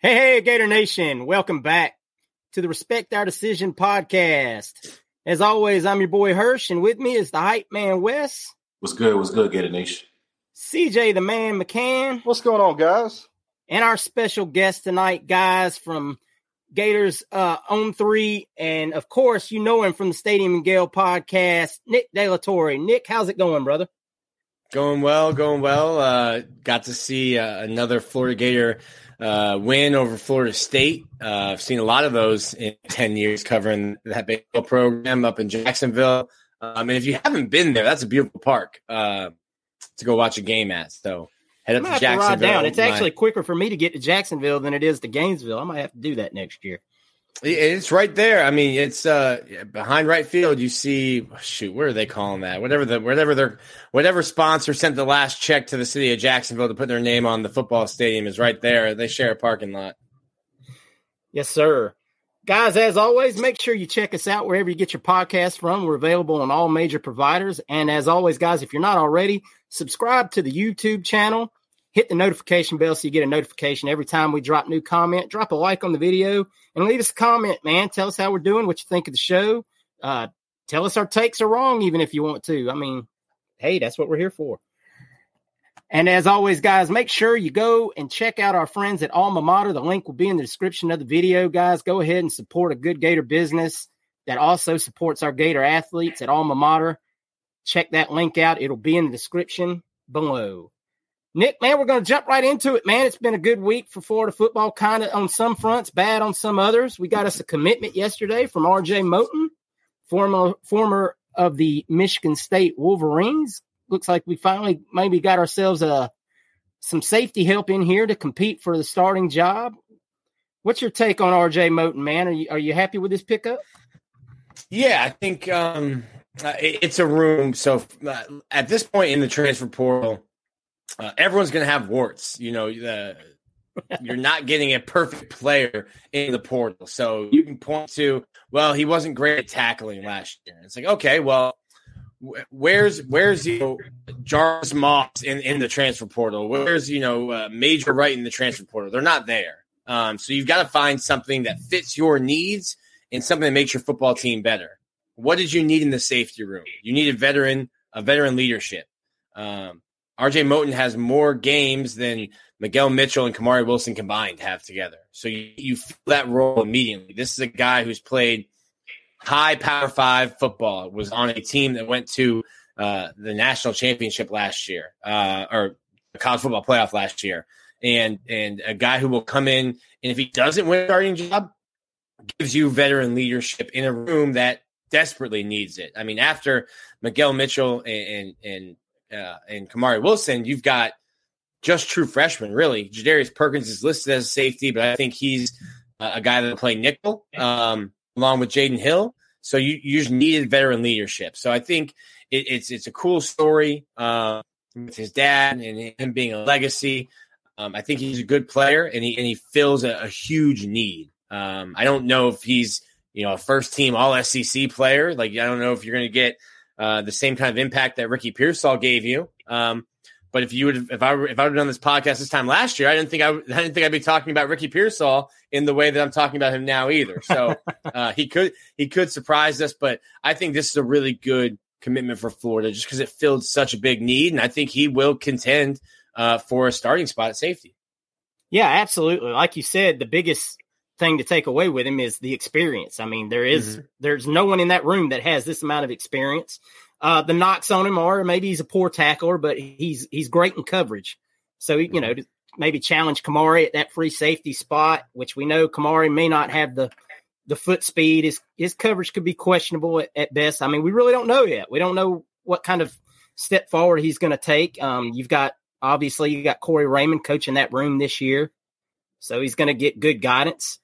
Hey, hey, Gator Nation. Welcome back to the Respect Our Decision podcast. As always, I'm your boy Hirsch, and with me is the hype man Wes. What's good? What's good, Gator Nation? CJ the man McCann. What's going on, guys? And our special guest tonight, guys, from Gators uh, on three. And of course, you know him from the Stadium and Gale podcast, Nick De La Torre. Nick, how's it going, brother? Going well, going well. Uh, got to see uh, another Florida Gator uh, win over Florida State. Uh, I've seen a lot of those in 10 years covering that baseball program up in Jacksonville. Um, and if you haven't been there, that's a beautiful park uh, to go watch a game at. So head up to Jacksonville. down. It's actually quicker for me to get to Jacksonville than it is to Gainesville. I might have to do that next year. It's right there. I mean, it's uh behind right field. You see, shoot, where are they calling that? Whatever the whatever their whatever sponsor sent the last check to the city of Jacksonville to put their name on the football stadium is right there. They share a parking lot. Yes, sir. Guys, as always, make sure you check us out wherever you get your podcast from. We're available on all major providers. And as always, guys, if you're not already, subscribe to the YouTube channel hit the notification bell so you get a notification every time we drop new comment. Drop a like on the video and leave us a comment, man. Tell us how we're doing, what you think of the show. Uh, tell us our takes are wrong, even if you want to. I mean, hey, that's what we're here for. And as always, guys, make sure you go and check out our friends at Alma Mater. The link will be in the description of the video, guys. Go ahead and support a good Gator business that also supports our Gator athletes at Alma Mater. Check that link out. It'll be in the description below. Nick, man, we're going to jump right into it, man. It's been a good week for Florida football, kind of on some fronts, bad on some others. We got us a commitment yesterday from RJ Moten, former former of the Michigan State Wolverines. Looks like we finally maybe got ourselves a some safety help in here to compete for the starting job. What's your take on RJ Moten, man? Are you are you happy with this pickup? Yeah, I think um, uh, it's a room. So uh, at this point in the transfer portal uh, everyone's going to have warts. You know, you're not getting a perfect player in the portal. So you can point to, well, he wasn't great at tackling last year. It's like, okay, well, where's where's you know Jarvis Moss in, in the transfer portal? Where's you know uh, Major Wright in the transfer portal? They're not there. Um, so you've got to find something that fits your needs and something that makes your football team better. What did you need in the safety room? You need a veteran, a veteran leadership. Um, RJ Moten has more games than Miguel Mitchell and Kamari Wilson combined have together. So you, you feel that role immediately. This is a guy who's played high power five football, was on a team that went to uh, the national championship last year, uh, or the college football playoff last year. And and a guy who will come in and if he doesn't win a starting job, gives you veteran leadership in a room that desperately needs it. I mean, after Miguel Mitchell and and, and uh, and Kamari Wilson, you've got just true freshmen, really. Jadarius Perkins is listed as a safety, but I think he's a guy that will play nickel um, along with Jaden Hill. So you, you just needed veteran leadership. So I think it, it's it's a cool story uh, with his dad and him being a legacy. Um, I think he's a good player and he and he fills a, a huge need. Um, I don't know if he's you know a first team All SEC player. Like I don't know if you're going to get uh, the same kind of impact that Ricky Pearsall gave you. Um, but if you would, if I if I would have done this podcast this time last year, I didn't think I, I didn't think I'd be talking about Ricky Pearsall in the way that I'm talking about him now either. So uh, he could he could surprise us, but I think this is a really good commitment for Florida just because it filled such a big need. And I think he will contend uh, for a starting spot at safety. Yeah, absolutely. Like you said, the biggest thing to take away with him is the experience. I mean, there is, mm-hmm. there's no one in that room that has this amount of experience. Uh, the knocks on him are maybe he's a poor tackler, but he's he's great in coverage. So you know, maybe challenge Kamari at that free safety spot, which we know Kamari may not have the the foot speed. His his coverage could be questionable at, at best. I mean, we really don't know yet. We don't know what kind of step forward he's going to take. Um, you've got obviously you got Corey Raymond coaching that room this year, so he's going to get good guidance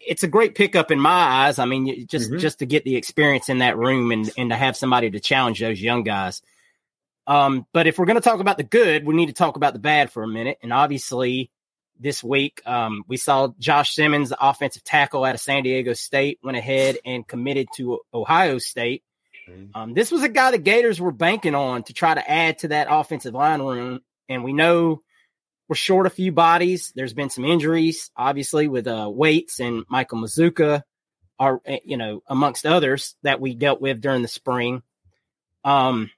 it's a great pickup in my eyes. I mean, just mm-hmm. just to get the experience in that room and and to have somebody to challenge those young guys. Um, but if we're going to talk about the good, we need to talk about the bad for a minute. And obviously, this week um, we saw Josh Simmons, the offensive tackle out of San Diego State, went ahead and committed to Ohio State. Mm-hmm. Um, this was a guy the Gators were banking on to try to add to that offensive line room, and we know we're short a few bodies. There's been some injuries, obviously, with uh, Waites and Michael Mazzccua, are eh, you know amongst others that we dealt with during the spring. Um,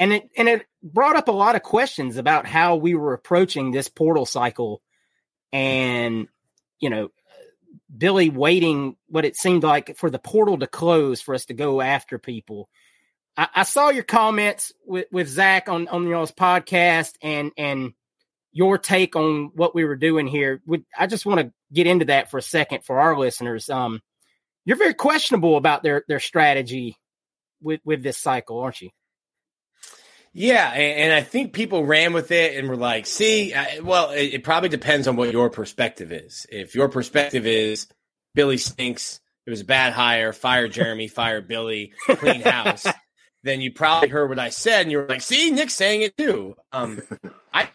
and it and it brought up a lot of questions about how we were approaching this portal cycle, and you know, Billy waiting what it seemed like for the portal to close for us to go after people. I, I saw your comments with, with Zach on on y'all's podcast, and and your take on what we were doing here. Would I just want to get into that for a second for our listeners? Um, you're very questionable about their their strategy with with this cycle, aren't you? Yeah, and, and I think people ran with it and were like, "See, I, well, it, it probably depends on what your perspective is. If your perspective is Billy stinks, it was a bad hire, fire Jeremy, fire Billy, clean house." then you probably heard what I said, and you were like, "See, Nick's saying it too." Um, I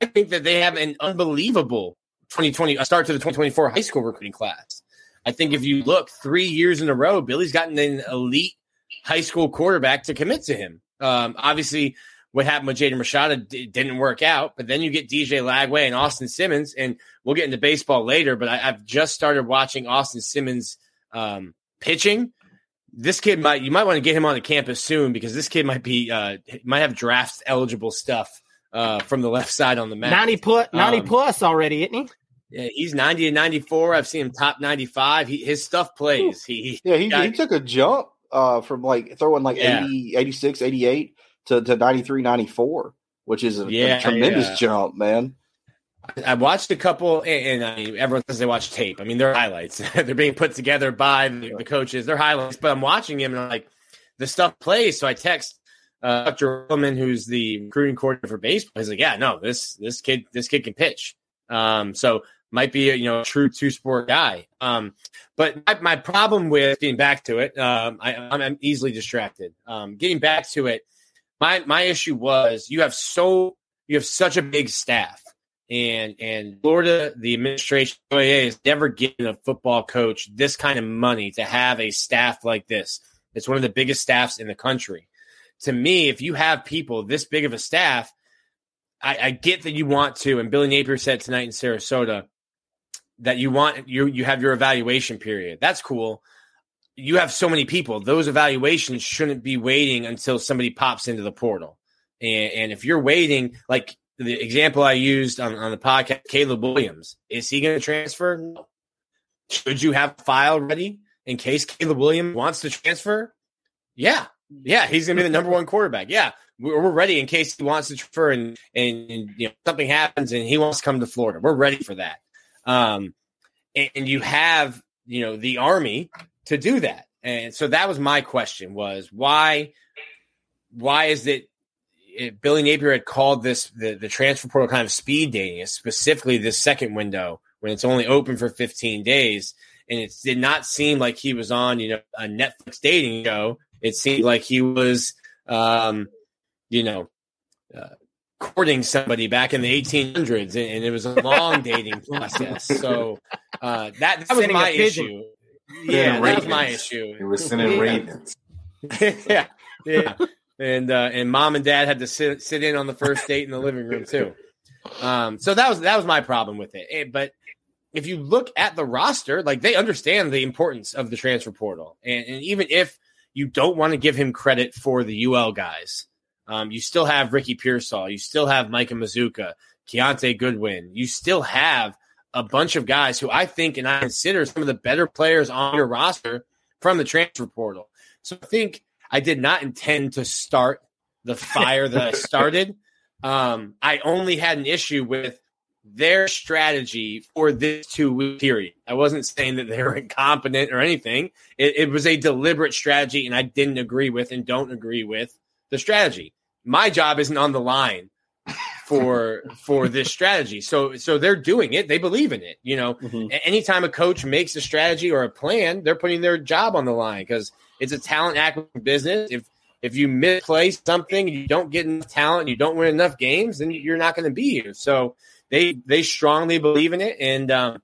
I think that they have an unbelievable 2020 a start to the 2024 high school recruiting class. I think if you look three years in a row, Billy's gotten an elite high school quarterback to commit to him. Um, obviously, what happened with Jaden Rashada d- didn't work out, but then you get DJ Lagway and Austin Simmons, and we'll get into baseball later. But I, have just started watching Austin Simmons um, pitching. This kid might you might want to get him on the campus soon because this kid might be uh, might have draft eligible stuff uh, from the left side on the map. 90 plus, 90 um, plus already, isn't he? Yeah, he's 90 and 94. I've seen him top 95. He, his stuff plays. He, yeah, he, got, he took a jump uh, from like throwing like yeah. 80, 86, 88 to, to 93, 94, which is a, yeah, a tremendous yeah. jump, man. I watched a couple, and, and I mean, everyone says they watch tape. I mean, they're highlights. they're being put together by the, the, coaches. They're highlights, but I'm watching him and I'm like, the stuff plays. So I text uh, Dr. Ehrlichman, who's the recruiting coordinator for baseball, he's like, yeah, no, this this kid this kid can pitch. Um, so might be a you know a true two sport guy. Um, but my, my, problem with getting back to it, um, I, am easily distracted. Um, getting back to it, my my issue was you have so you have such a big staff, and and Florida, the administration, UAA has never given a football coach this kind of money to have a staff like this. It's one of the biggest staffs in the country to me, if you have people this big of a staff, I, I get that you want to, and Billy Napier said tonight in Sarasota that you want you you have your evaluation period. That's cool. You have so many people; those evaluations shouldn't be waiting until somebody pops into the portal. And, and if you're waiting, like the example I used on, on the podcast, Caleb Williams, is he going to transfer? No. Should you have file ready in case Caleb Williams wants to transfer? Yeah, yeah, he's going to be the number one quarterback. Yeah, we're ready in case he wants to transfer and, and, you know something happens and he wants to come to Florida. We're ready for that. Um, and, and, you have you know the army to do that. And so that was my question: was why why is it, it Billy Napier had called this the, the transfer portal kind of speed dating, specifically this second window when it's only open for 15 days. And it did not seem like he was on, you know, a Netflix dating show it seemed like he was, um, you know, uh, courting somebody back in the 1800s, and, and it was a long dating process. So uh, that, that was my issue. Yeah, that was my issue. It was sending ravens. yeah, yeah, and uh, and mom and dad had to sit sit in on the first date in the living room too. Um, so that was that was my problem with it. But if you look at the roster, like they understand the importance of the transfer portal, and, and even if you don't want to give him credit for the UL guys. Um, you still have Ricky Pearsall. You still have Micah Mazzccua, Keontae Goodwin. You still have a bunch of guys who I think and I consider some of the better players on your roster from the transfer portal. So I think I did not intend to start the fire that I started. Um, I only had an issue with their strategy for this two week period. I wasn't saying that they were incompetent or anything. It, it, was a deliberate strategy, and I didn't agree with and don't agree with the strategy. My job isn't on the line for for this strategy. So so they're doing it. They believe in it. You know, mm-hmm. anytime a coach makes a strategy or a plan, they're putting their job on the line because it's a talent acquisition business. If if you misplace something, you don't get enough talent, you don't win enough games, then you're not going to be here. So they they strongly believe in it, and um,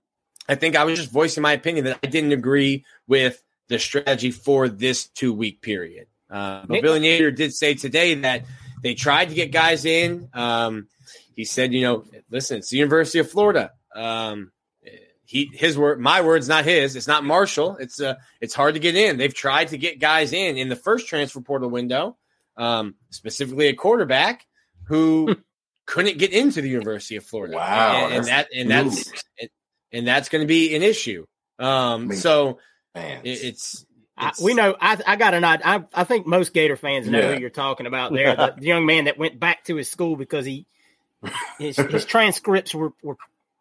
I think I was just voicing my opinion that I didn't agree with the strategy for this two week period. Uh, but Billy Napier did say today that they tried to get guys in. Um, he said, you know, listen, it's the University of Florida. Um, he his word, my words, not his. It's not Marshall. It's uh, it's hard to get in. They've tried to get guys in in the first transfer portal window, um, specifically a quarterback who couldn't get into the University of Florida. Wow, and, and that and that's and, and that's going to be an issue. Um, so it, it's, I, we know. I, I got an I, I think most Gator fans know yeah. who you're talking about there. the, the, young man that went back to his school because he his, his transcripts were, were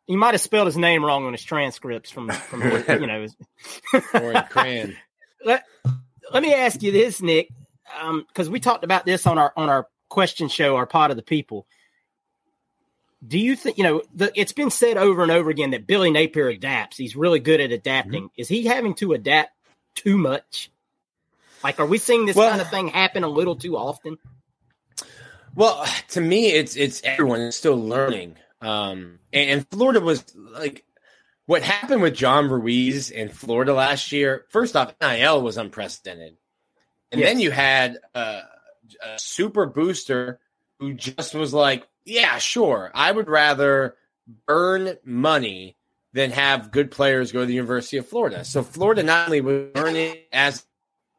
he might have spelled his name wrong on his transcripts from from you know. Cran. let, let me ask you this, Nick, because um, we talked about this on our on our question show, our pot of the people do you think you know the, it's been said over and over again that Billy Napier adapts? He's really good at adapting. Mm-hmm. Is he having to adapt too much? Like, are we seeing this well, kind of thing happen a little too often? Well, to me, it's it's everyone is still learning. Um, and, and Florida was like what happened with John Ruiz in Florida last year. First off, NIL was unprecedented, and yes. then you had a, a super booster who just was like, yeah, sure. I would rather burn money than have good players go to the University of Florida. So Florida not only was learning as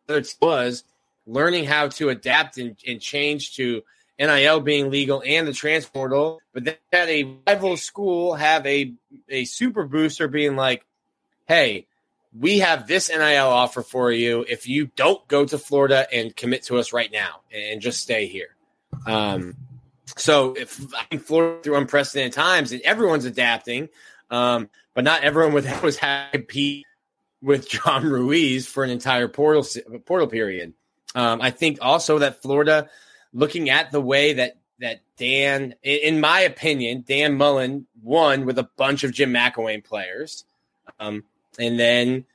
it was learning how to adapt and, and change to NIL being legal and the transfer portal, but then had a rival school have a a super booster being like, "Hey, we have this NIL offer for you if you don't go to Florida and commit to us right now and just stay here." Um, so if I think Florida through unprecedented times and everyone's adapting, um, but not everyone was, was happy with John Ruiz for an entire portal portal period. Um, I think also that Florida, looking at the way that that Dan, in my opinion, Dan Mullen won with a bunch of Jim McElwain players, um, and then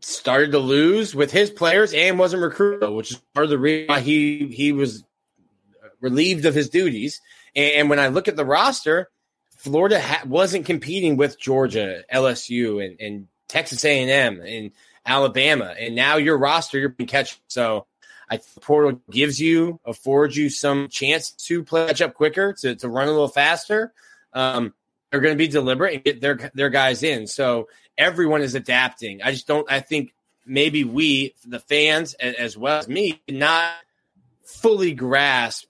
started to lose with his players and wasn't recruited, which is part of the reason why he he was relieved of his duties. And, when I look at the roster, Florida ha- wasn't competing with Georgia, LSU, and, and Texas A&M and Alabama, and now your roster you're being catch. So I think the portal gives you affords you some chance to catch up quicker, to, to run a little faster. Um, they're going to be deliberate and get their their guys in. So everyone is adapting. I just don't. I think maybe we, the fans, as well as me, not fully grasp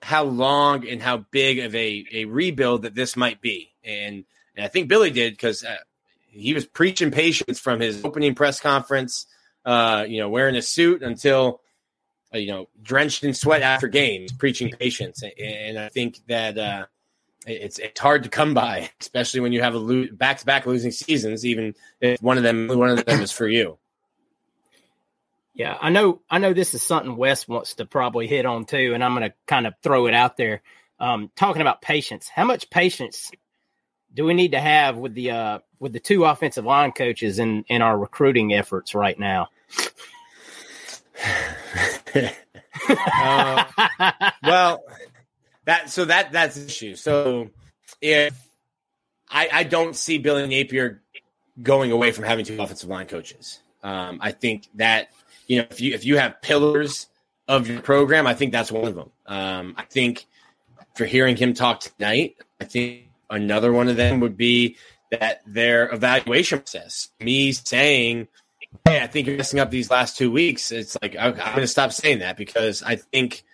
how long and how big of a, a rebuild that this might be. And, and I think Billy did because uh, he was preaching patience from his opening press conference, uh, you know, wearing a suit until, you know, drenched in sweat after games, preaching patience. And, and I think that uh, it's it's hard to come by, especially when you have a back to back losing seasons, even if one of them one of them is for you. Yeah, I know. I know this is something Wes wants to probably hit on too, and I'm going to kind of throw it out there. Um, talking about patience, how much patience do we need to have with the uh, with the two offensive line coaches in in our recruiting efforts right now? Uh, well, that so that that's the issue. So if I, I don't see Billy Napier going away from having two offensive line coaches. Um, I think that you know, if you if you have pillars of your program, I think that's one of them. Um, I think for hearing him talk tonight, I think another one of them would be that their evaluation process. Me saying hey, I think you're messing up these last two weeks. It's like I'm, I'm going to stop saying that because I think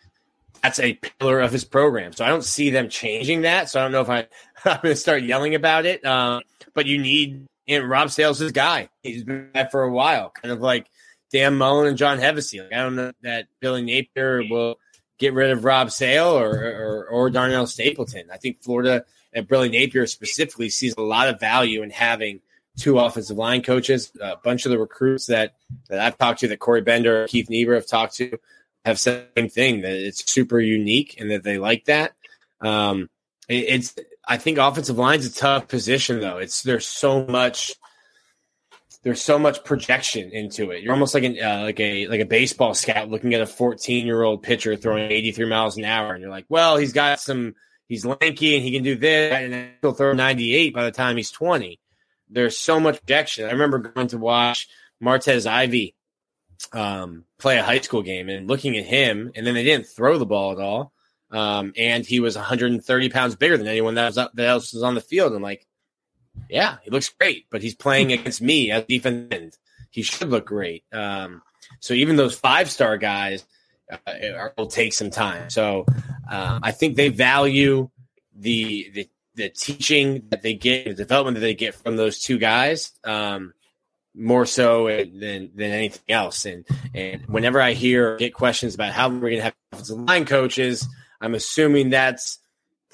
that's a pillar of his program. So I don't see them changing that. So I don't know if I, I'm going to start yelling about it. Um, but you need and Rob Sale's his guy. He's been that for a while, kind of like Dan Mullen and John Hevesy. Like, I don't know that Billy Napier will get rid of Rob Sale or, or, or Darnell Stapleton. I think Florida and Billy Napier specifically sees a lot of value in having two offensive line coaches. A bunch of the recruits that, that I've talked to, that Corey Bender, Keith Niebuhr have talked to, have said the same thing that it's super unique and that they like that. Um, it, it's I think offensive line's a tough position though. It's there's so much there's so much projection into it. You're almost like an uh, like a like a baseball scout looking at a 14 year old pitcher throwing 83 miles an hour, and you're like, well, he's got some, he's lanky and he can do this, and he'll throw 98 by the time he's 20. There's so much projection. I remember going to watch Martez Ivey um, play a high school game and looking at him, and then they didn't throw the ball at all. Um, and he was 130 pounds bigger than anyone that was that else was on the field. I'm like, yeah, he looks great, but he's playing against me as defense end. He should look great. Um, so even those five star guys uh, will take some time. So um, I think they value the, the the teaching that they get, the development that they get from those two guys. Um, more so than than anything else. And and whenever I hear get questions about how we're going to have offensive line coaches, I'm assuming that's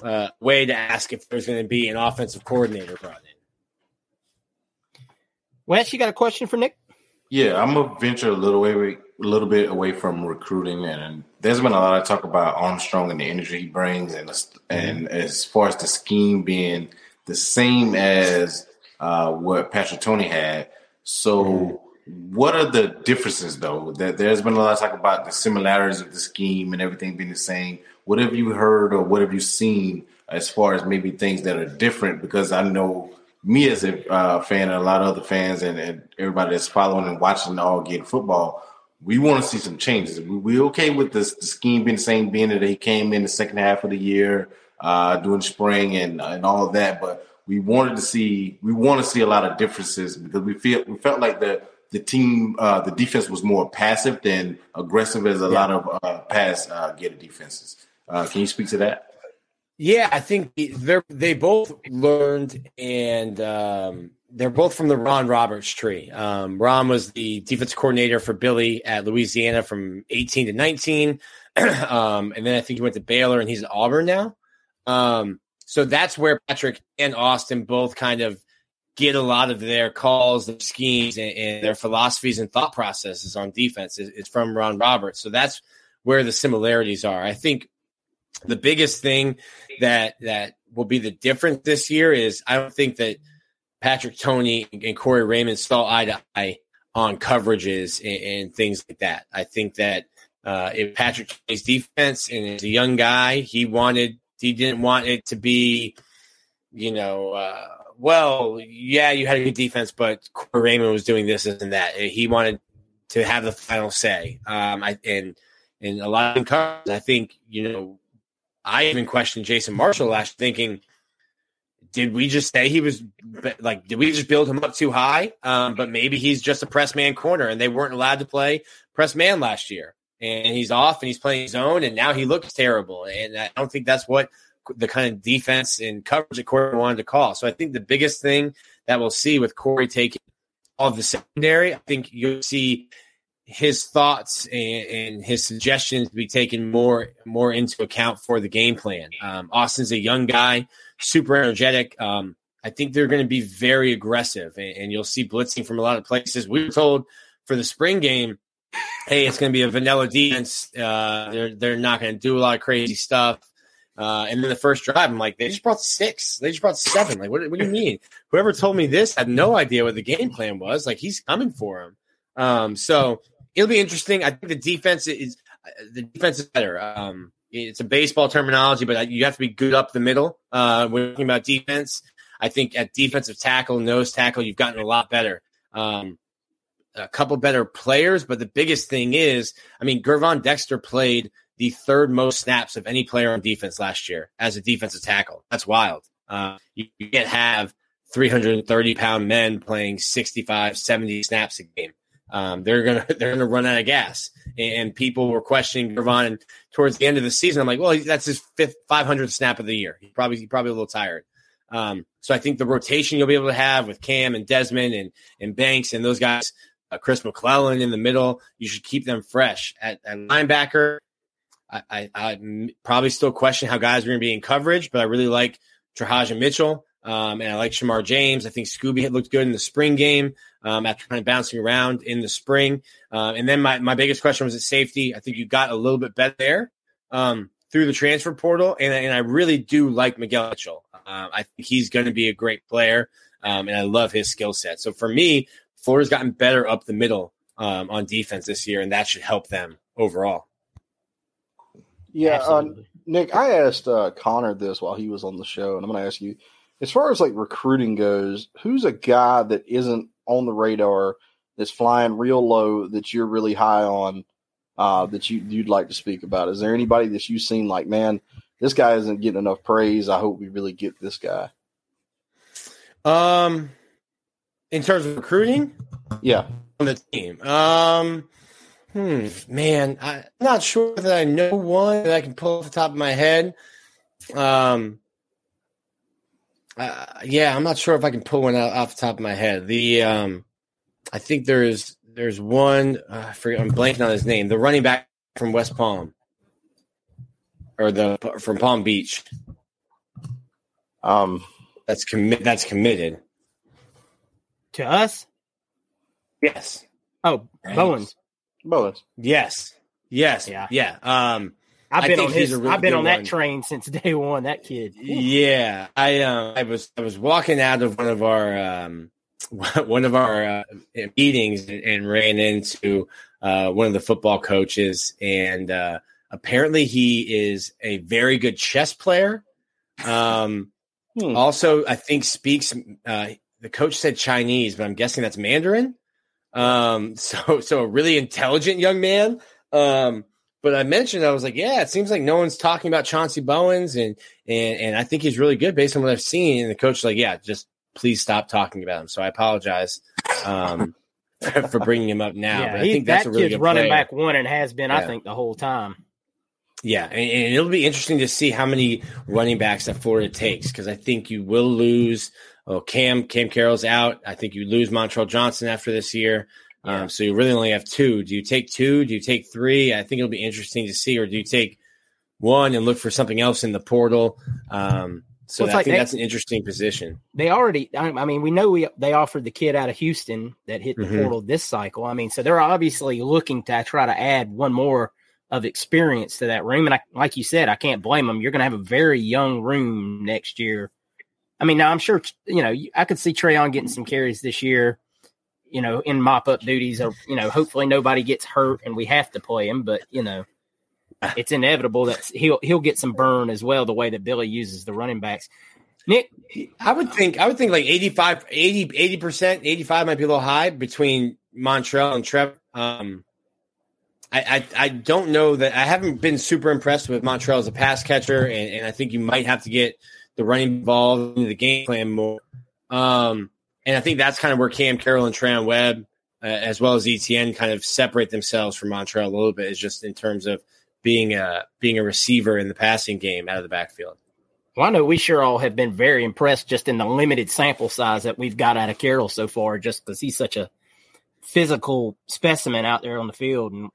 a way to ask if there's going to be an offensive coordinator brought in. Wes, you got a question for Nick? Yeah, I'm gonna venture a little way, a little bit away from recruiting, and there's been a lot of talk about Armstrong and the energy he brings, and and as far as the scheme being the same as uh, what Patrick Toney had. So, mm-hmm. what are the differences though? That there's been a lot of talk about the similarities of the scheme and everything being the same what have you heard or what have you seen as far as maybe things that are different? Because I know me as a uh, fan and a lot of other fans and, and everybody that's following and watching all get football, we want to see some changes. We, we okay with this, the scheme being the same, being that he came in the second half of the year, uh, doing spring and and all of that, but we wanted to see we want to see a lot of differences because we feel we felt like the the team uh, the defense was more passive than aggressive as a yeah. lot of uh, pass uh, getter defenses. Uh, can you speak to that? Yeah, I think they're they both learned and um, they're both from the Ron Roberts tree. Um, Ron was the defense coordinator for Billy at Louisiana from 18 to 19. um, and then I think he went to Baylor and he's at Auburn now. Um, so that's where Patrick and Austin both kind of get a lot of their calls, their schemes, and, and their philosophies and thought processes on defense is, from Ron Roberts. So that's where the similarities are. I think the biggest thing that that will be the difference this year is I don't think that Patrick Toney and Corey Raymond saw eye to eye on coverages and, and things like that. I think that uh, if Patrick Toney's defense and as a young guy, he wanted he didn't want it to be, you know, uh, well, yeah, you had a good defense, but Corey Raymond was doing this and that. He wanted to have the final say. Um, I and and a lot of covers, I think you know I even questioned Jason Marshall last, thinking, did we just say he was like, did we just build him up too high? Um, but maybe he's just a press man corner, and they weren't allowed to play press man last year, and he's off and he's playing zone, and now he looks terrible. And I don't think that's what the kind of defense and coverage that Corey wanted to call. So I think the biggest thing that we'll see with Corey taking all of the secondary, I think you'll see his thoughts and, and, his suggestions be taken more more into account for the game plan. Um, Austin's a young guy, super energetic. Um, I think they're going to be very aggressive, and, and, you'll see blitzing from a lot of places. We were told for the spring game, hey, it's going to be a vanilla defense. Uh, they're they're not going to do a lot of crazy stuff. Uh, and then the first drive, I'm like, they just brought six. They just brought seven. Like, what, what do you mean? Whoever told me this had no idea what the game plan was. Like, he's coming for him. Um, so it'll be interesting. I think the defense is the defense is better. Um, it's a baseball terminology, but you have to be good up the middle. Uh, we're talking about defense, I think at defensive tackle, nose tackle, you've gotten a lot better. Um, a couple better players, but the biggest thing is, I mean, Gervon Dexter played the third most snaps of any player on defense last year as a defensive tackle. That's wild. Uh, you, you can't have 330 pound men playing 65, 70 snaps a game. um, they're gonna they're gonna run out of gas. And people were questioning Gervon, and towards the end of the season, I'm like, well, that's his fifth 500th snap of the year. He probably he's probably a little tired. Um, so I think the rotation you'll be able to have with Cam and Desmond and and Banks and those guys, uh, Chris McClellan in the middle, you should keep them fresh at, at linebacker. I, I, I probably still question how guys are going to be in coverage, but I really like Teradja Mitchell. Um, and I like Shamar James. I think Scooby had looked good in the spring game um, after kind of bouncing around in the spring. Uh, and then my, my biggest question was at safety. I think you got a little bit better there um, through the transfer portal. And, and I really do like Miguel Mitchell. Uh, I think he's going to be a great player. Um, and I love his skill set. So for me, Florida's gotten better up the middle um, on defense this year, and that should help them overall. Yeah, uh, Nick, I asked uh, Connor this while he was on the show, and I'm going to ask you as far as like recruiting goes, who's a guy that isn't on the radar that's flying real low that you're really high on uh, that you you'd like to speak about? Is there anybody that you've seen like, man, this guy isn't getting enough praise. I hope we really get this guy. Um, in terms of recruiting, yeah, on the team. Um, hmm, man, I, am not sure that I know one that I can pull off the top of my head. Um, uh, yeah, I'm not sure if I can pull one out off the top of my head. The um, I think there's there's one. Uh, I forget, I'm blanking on his name. The running back from West Palm or the from Palm Beach. Um, that's commit. That's committed to us. Yes. Oh, Bowens. Bowens. Yes. Yes. Yeah. Yeah. Um, I've been on his. Really I've been on that one. train since day one. That kid. Yeah, I um, I was I was walking out of one of our um, one of our uh, meetings and, and, ran into uh, one of the football coaches, and uh, apparently he is a very good chess player. Um, hmm. Also, I think speaks. Uh, the coach said Chinese, but I'm guessing that's Mandarin. Um, so so a really intelligent young man. Um, but I mentioned I was like, yeah, it seems like no one's talking about Chauncey Bowens, and and and I think he's really good based on what I've seen. And the coach like, yeah, just please stop talking about him. So I apologize um, for bringing him up now. Yeah, but I think that's that a really kid's running player. back one and has been, yeah. I think, the whole time. Yeah, and, and, it'll be interesting to see how many running backs that Florida takes because I think you will lose. Oh, Cam Cam Carroll's out. I think you lose Montrell Johnson after this year. Yeah. Um, so you really only have two. Do you take two? Do you take three? I think it'll be interesting to see. Or do you take one and look for something else in the portal? Um, so well, I like think they, that's an interesting position. They already, I mean, we know we they offered the kid out of Houston that hit the mm-hmm. portal this cycle. I mean, so they're obviously looking to try to add one more of experience to that room. And I, like you said, I can't blame them. You're going to have a very young room next year. I mean, now I'm sure you know I could see Treyaan getting some carries this year you know, in mop up duties or, you know, hopefully nobody gets hurt and we have to play him, but you know, it's inevitable that he'll he'll get some burn as well the way that Billy uses the running backs. Nick, I would think I would think like 85 80 percent 85 might be a little high between Montrell and Trev. Um, I, I, I don't know that I haven't been super impressed with Montrell as a pass catcher, and, and I think you might have to get the running involved in the game plan more. Um, and I think that's kind of where Cam Carroll and Treyaan Webb, uh, as well as Etienne, kind of separate themselves from Montrell a little bit, is just in terms of being a being a receiver in the passing game out of the backfield. Well, I know we sure all have been very impressed just in the limited sample size that we've got out of Carroll so far, just because he's such a physical specimen out there on the field. And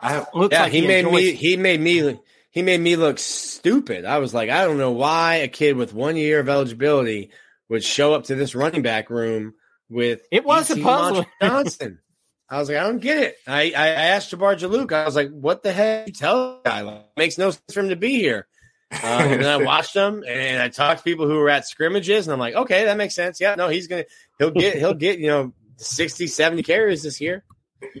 I looks yeah, like he, he made enjoys- me he made me he made me look stupid. I was like, I don't know why a kid with one year of eligibility would show up to this running back room with it was a puzzle. Johnson. I was like, I don't get it. I, I asked Jabbar Juluke, I was like, what the heck you tell guy? Like, makes no sense for him to be here. Uh, and then I watched him and I talked to people who were at scrimmages and I'm like, okay, that makes sense. Yeah, no, he's gonna he'll get he'll get, you know, 60, 70 carries this year.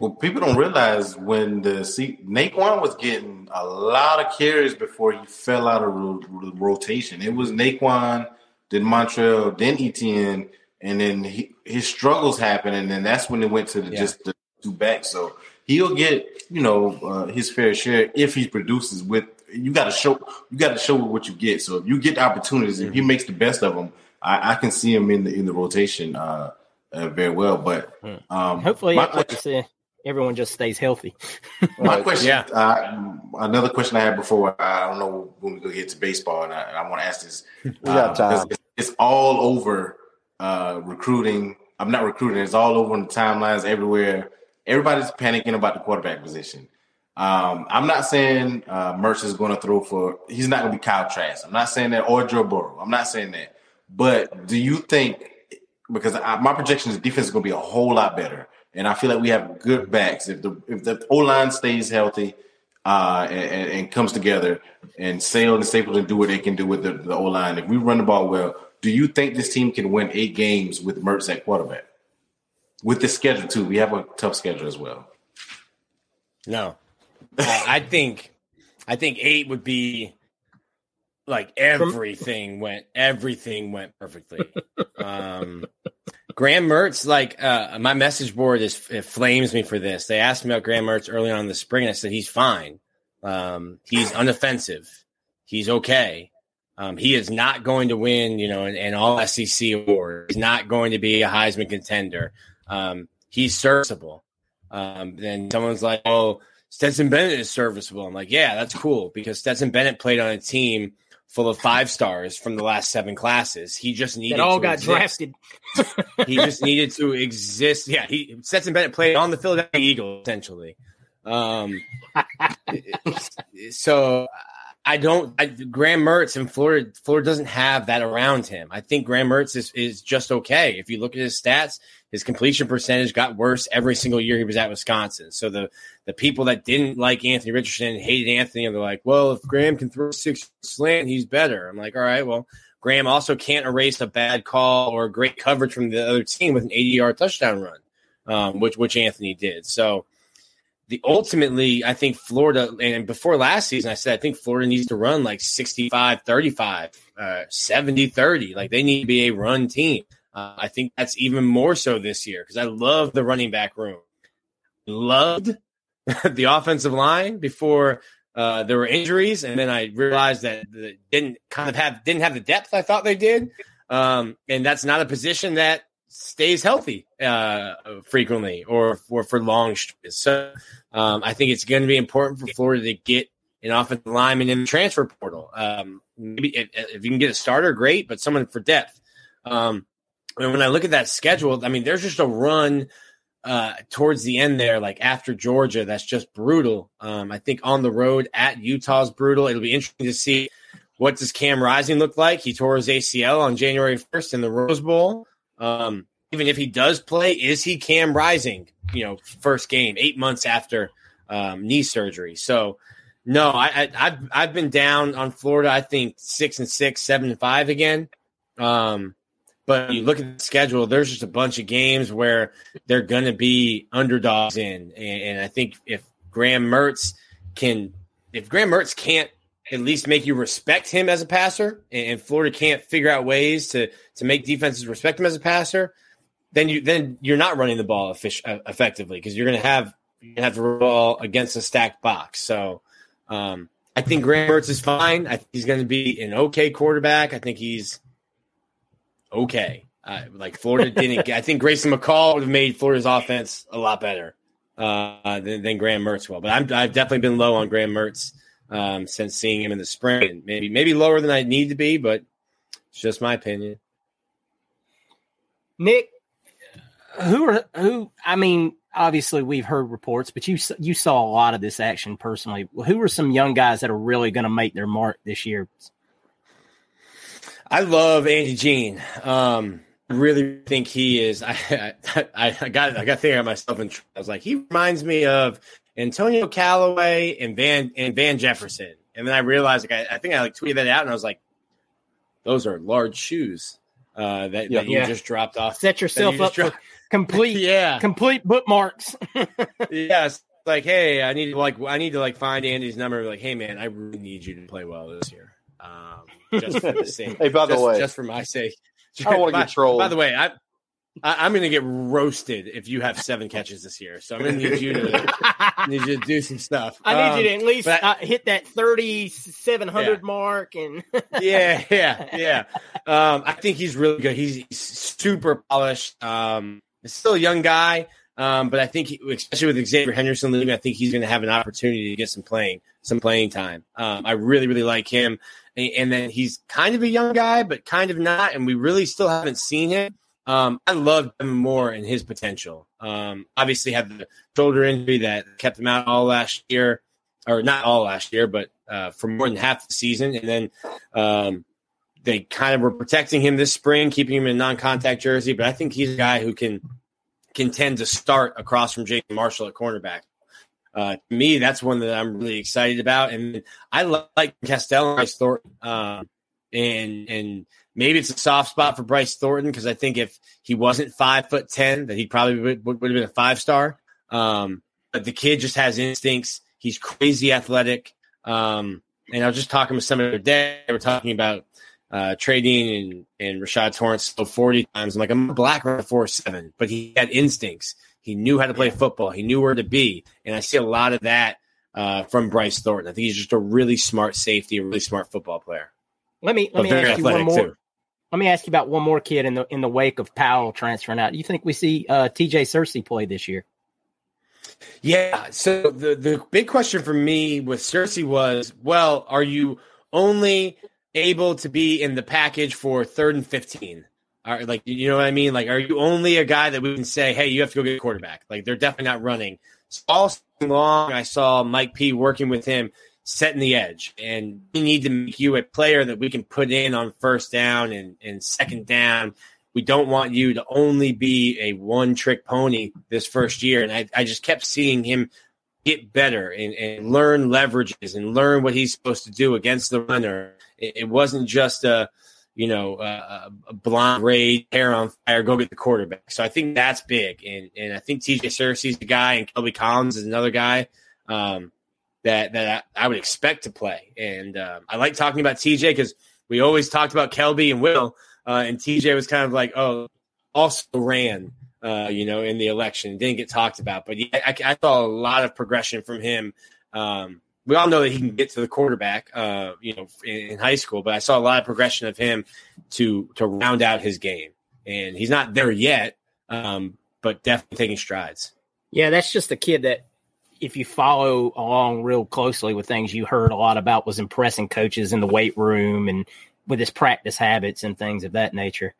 Well, people don't realize when the see Naquan was getting a lot of carries before he fell out of ro- rotation. It was Naquan then Montrell, then Etienne, and then he, his struggles happen, and then that's when it went to the, yeah. just the two backs. So he'll get you know uh, his fair share if he produces with. You got to show you got to show what you get. So if you get opportunities, if he mm-hmm. makes the best of them, I, I, can see him in the in the rotation uh, uh, very well. But Hmm. um, Hopefully, my like you said, everyone just stays healthy. My question, Yeah. uh, another question I had before. I don't know when we go get to baseball, and I, and I want to ask this. We got time. It's, it's all over uh, recruiting. I'm not recruiting. It's all over on the timelines everywhere. Everybody's panicking about the quarterback position. Um, I'm not saying uh, Mertz is going to throw for. He's not going to be Kyle Trask. I'm not saying that or Joe Burrow. I'm not saying that. But do you think? Because I, my projection is defense is going to be a whole lot better, and I feel like we have good backs. If the if the O line stays healthy uh, and, and, and comes together, and Sale and Stapleton do what they can do with the, the O line, if we run the ball well, do you think this team can win eight games with Mertz at quarterback? With the schedule too, we have a tough schedule as well. No, Uh, I think I think eight would be like everything went everything went perfectly. um, Graham Mertz, like uh, my message board is it flames me for this. They asked me about Graham Mertz early on in the spring, and I said he's fine. Um, he's unoffensive. He's okay. Um, he is not going to win, you know, an, an all SEC award. He's not going to be a Heisman contender. Um, he's serviceable. Um, then someone's like, "Oh, Stetson Bennett is serviceable." I'm like, "Yeah, that's cool because Stetson Bennett played on a team full of five stars from the last seven classes. He just needed That all to got exist. drafted. He just needed to exist. Yeah, he Stetson Bennett played on the Philadelphia Eagles essentially. Um, so I don't. I, Graham Mertz in Florida, Florida doesn't have that around him. I think Graham Mertz is is just okay. If you look at his stats, his completion percentage got worse every single year he was at Wisconsin. So the the people that didn't like Anthony Richardson hated Anthony, and they're like, "Well, if Graham can throw six slant, he's better." I'm like, "All right, well." Graham also can't erase a bad call or great coverage from the other team with an 80 yard touchdown run, um, which which Anthony did. So the ultimately, I think Florida, and before last season, I said I think Florida needs to run like 65 35, uh, 70 30. Like they need to be a run team. Uh, I think that's even more so this year because I love the running back room. Loved the offensive line before uh, there were injuries, and then I realized that the, didn't kind of have didn't have the depth I thought they did, um, and that's not a position that stays healthy uh, frequently or for for long. So um, I think it's going to be important for Florida to get an offensive lineman in the transfer portal. Um, maybe if, if you can get a starter, great, but someone for depth. Um, and when I look at that schedule, I mean, there's just a run uh, towards the end there, like after Georgia, that's just brutal. Um, I think on the road at Utah's brutal. It'll be interesting to see what does Cam Rising look like. He tore his ACL on January 1st in the Rose Bowl. Um, even if he does play, is he Cam Rising? You know, first game, eight months after um, knee surgery. So, no, I, I, I've I've been down on Florida. I think six and six, seven and five again. Um, but you look at the schedule, there's just a bunch of games where they're going to be underdogs in. And, and I think if Graham Mertz can, if Graham Mertz can't at least make you respect him as a passer, and, and Florida can't figure out ways to to make defenses respect him as a passer, then you then you're not running the ball uh, effectively because you're going to have you have to roll against a stacked box. So um, I think Graham Mertz is fine. I think he's going to be an okay quarterback. I think he's okay. Uh, like Florida didn't. I think Grayson McCall would have made Florida's offense a lot better uh, than, than Graham Mertz will. But I'm, I've definitely been low on Graham Mertz um, since seeing him in the spring. Maybe maybe lower than I need to be, but it's just my opinion. Nick, who are who? I mean, obviously we've heard reports, but you you saw a lot of this action personally. Who are some young guys that are really going to make their mark this year? I love Andy Jean. Um, really think he is. I, I, I got I got thinking of myself, and I was like, he reminds me of Antonio Callaway and Van and Van Jefferson. And then I realized, like, I, I think I like tweeted that out, and I was like, those are large shoes uh, that, Yeah. that you Yeah. just dropped off. Set yourself you up just for complete yeah, complete bookmarks. yes. Like, hey, I need to like I need to like find Andy's number. Like, hey, man, I really need you to play well this year. Um, just for the sake. Hey, by the just, way, just for my sake. I don't wanna By- get trolled. By the way, I I, am going to get roasted if you have seven catches this year. So I'm going to need you to need you to do some stuff. I need um, you to at least I, uh, hit that 3,700 yeah. mark. And yeah, yeah, yeah. Um, I think he's really good. He's, he's super polished. Um, still a young guy, um, but I think he, especially with Xavier Henderson leaving, I think he's going to have an opportunity to get some playing some playing time. Um, I really really like him, and, then he's kind of a young guy, but kind of not, and we really still haven't seen him. Um, I love Devin Moore and his potential. Um, obviously, had the shoulder injury that kept him out all last year, or not all last year, but uh, for more than half the season. And then um, they kind of were protecting him this spring, keeping him in non-contact jersey. But I think he's a guy who can can tend to start across from Jake Marshall at cornerback. Uh, to me, that's one that I'm really excited about, and I like Castell and Bryce Thornton. Uh, and and maybe it's a soft spot for Bryce Thornton because I think if he wasn't five foot ten, that he probably would, would, have been a five star. Um, but the kid just has instincts. He's crazy athletic. Um, and I was just talking with some of their day. They were talking about uh, trading and, and Rashad Torrence so 40 times. I'm like, I'm a black runner four seven, but he had instincts. He knew how to play football. He knew where to be. And I see a lot of that uh, from Bryce Thornton. I think he's just a really smart safety, a really smart football player. Let me let me ask you one more. Too. Let me ask you about one more kid in the in the wake of Powell transferring out. Do you think we see uh, TJ Searcy play this year? Yeah. So the the big question for me with Searcy was, well, are you only able to be in the package for third and fifteen? Are like you know what I mean? Like, are you only a guy that we can say, hey, you have to go get a quarterback? Like, they're definitely not running. So all long, I saw Mike P working with him setting the edge. And we need to make you a player that we can put in on first down and, and second down. We don't want you to only be a one trick pony this first year. And I, I just kept seeing him get better and, and learn leverages and learn what he's supposed to do against the runner. It, it wasn't just a, you know, a, a blind raid, hair on fire, go get the quarterback. So I think that's big. And, and I think TJ Searcy's the guy and Kelby Collins is another guy. Um, that that I, would expect to play. And um, I like talking about TJ because we always talked about Kelby and Will, uh, and TJ was kind of like, oh, also ran, uh, you know, in the election, didn't get talked about. But yeah, I, I saw a lot of progression from him. Um, we all know that he can get to the quarterback, uh, you know, in, in, high school, but I saw a lot of progression of him to to round out his game, and he's not there yet, um, but definitely taking strides. Yeah, that's just a kid that if you follow along real closely with things you heard a lot about was impressing coaches in the weight room and with his practice habits and things of that nature.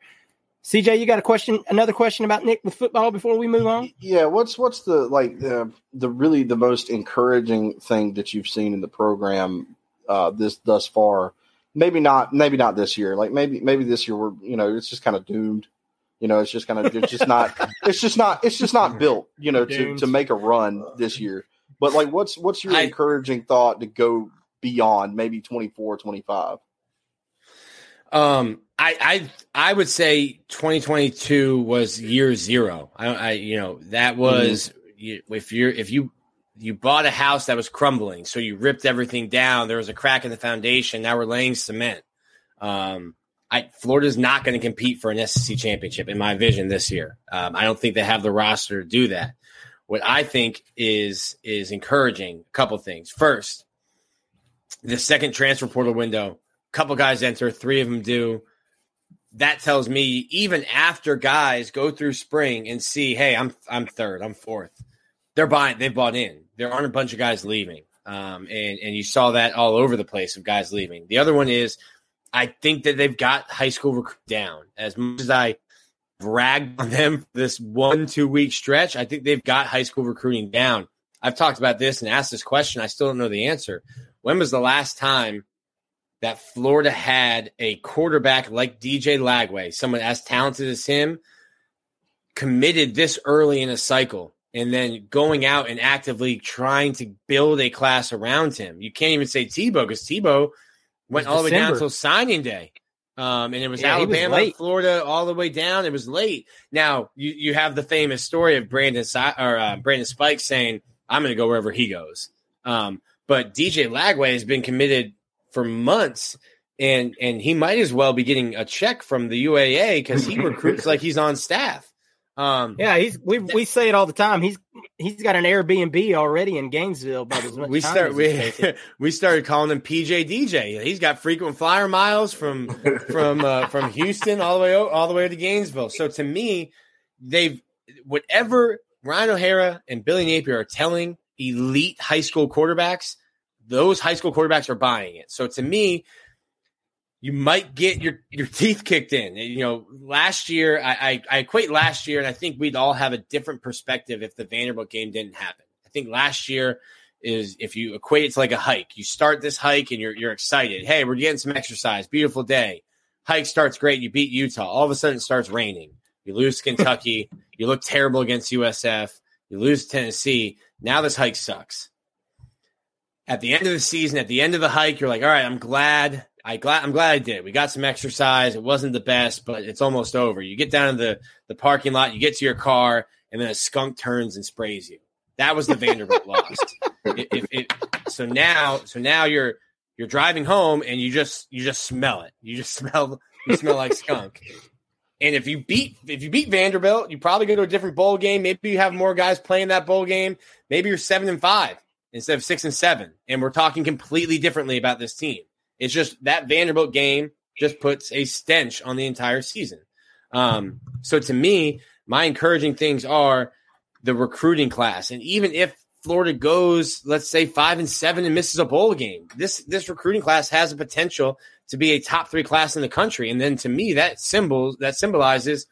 CJ, you got a question? Another question about Nick with football before we move on? Yeah, what's what's the like uh, the really the most encouraging thing that you've seen in the program uh, this thus far? Maybe not, maybe not this year. Like maybe maybe this year we're you know it's just kind of doomed. You know, it's just kind of it's just not it's just not it's just not built. You know, to to make a run this year. But like, what's what's your I, encouraging thought to go beyond maybe 24, 25? Um, I I I would say 2022 was year zero. I, I you know that mm-hmm. was mm-hmm. you, if you're if you you bought a house that was crumbling, so you ripped everything down. There was a crack in the foundation. Now we're laying cement. Um, I Florida's not going to compete for an SEC championship in my vision this year. Um, I don't think they have the roster to do that what I think is is encouraging. A couple things. First, the second transfer portal window, a couple guys enter, three of them do. That tells me even after guys go through spring and see, hey, I'm I'm third, I'm fourth, they're buying, they've bought in. There aren't a bunch of guys leaving, um, and and you saw that all over the place of guys leaving. The other one is, I think that they've got high school recruit down. As much as I bragged on them this one, two week stretch. I think they've got high school recruiting down. I've talked about this and asked this question. I still don't know the answer. When was the last time that Florida had a quarterback like DJ Lagway, someone as talented as him, committed this early in a cycle and then going out and actively trying to build a class around him? You can't even say Tebow because Tebow went all the way down until signing day. Um, and it was yeah, Alabama, was Florida, all the way down. It was late. Now you, you have the famous story of Brandon or uh, Brandon Spike saying, "I'm going to go wherever he goes." Um, but DJ Lagway has been committed for months, and and he might as well be getting a check from the UAA because he recruits like he's on staff. Um, yeah, he's we we say it all the time. He's he's got an Airbnb already in Gainesville, as much we start we, we started calling him PJ DJ. He's got frequent flyer miles from from uh, from Houston all the way all the way to Gainesville. So to me, they've whatever Ryan O'Hara and Billy Napier are telling elite high school quarterbacks, those high school quarterbacks are buying it. So to me, you might get your your teeth kicked in. You know, last year I, I, I equate last year, and I think we'd all have a different perspective if the Vanderbilt game didn't happen. I think last year is if you equate it to like a hike. You start this hike and you're you're excited. Hey, we're getting some exercise. Beautiful day. Hike starts great. You beat Utah. All of a sudden, it starts raining. You lose Kentucky. you look terrible against USF. You lose Tennessee. Now this hike sucks. At the end of the season, at the end of the hike, you're like, all right, I'm glad I glad I'm glad I did. We got some exercise. It wasn't the best, but it's almost over. You get down to the, the parking lot, you get to your car, and then a skunk turns and sprays you. That was the Vanderbilt loss. If, if, so now, so now you're you're driving home and you just you just smell it. You just smell you smell like skunk. And if you beat if you beat Vanderbilt, you probably go to a different bowl game. Maybe you have more guys playing that bowl game. Maybe you're seven and five instead of six and seven. And we're talking completely differently about this team. It's just that Vanderbilt game just puts a stench on the entire season. Um, so to me, my encouraging things are the recruiting class, and even if Florida goes, let's say five and seven and misses a bowl game, this this recruiting class has a potential to be a top three class in the country. And then to me, that symbols that symbolizes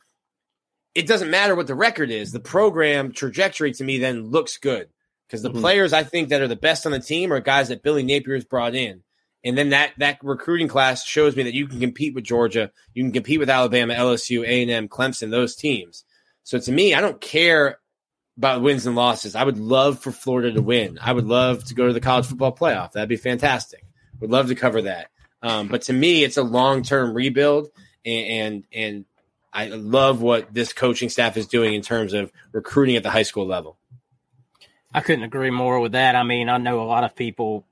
it doesn't matter what the record is. The program trajectory to me then looks good because the mm-hmm. players I think that are the best on the team are guys that Billy Napier has brought in. And then that that recruiting class shows me that you can compete with Georgia, you can compete with Alabama, LSU, A and M, Clemson, those teams. So to me, I don't care about wins and losses. I would love for Florida to win. I would love to go to the college football playoff. That'd be fantastic. Would love to cover that. Um, but to me, it's a long term rebuild, and, and and I love what this coaching staff is doing in terms of recruiting at the high school level. I couldn't agree more with that. I mean, I know a lot of people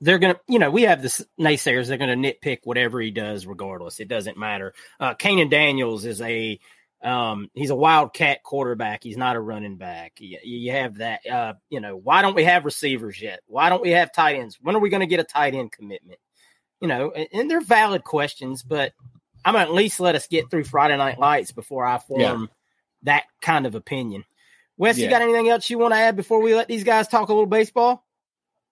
they're gonna, you know, we have the naysayers. They're gonna nitpick whatever he does, regardless. It doesn't matter. Uh, Kanan Daniels is a, um, he's a wildcat quarterback. He's not a running back. You, you have that. Uh, you know, why don't we have receivers yet? Why don't we have tight ends? When are we going to get a tight end commitment? You know, and, and they're valid questions, but I'm gonna at least let us get through Friday Night Lights before I form yeah. that kind of opinion. Wes, yeah. you got anything else you want to add before we let these guys talk a little baseball?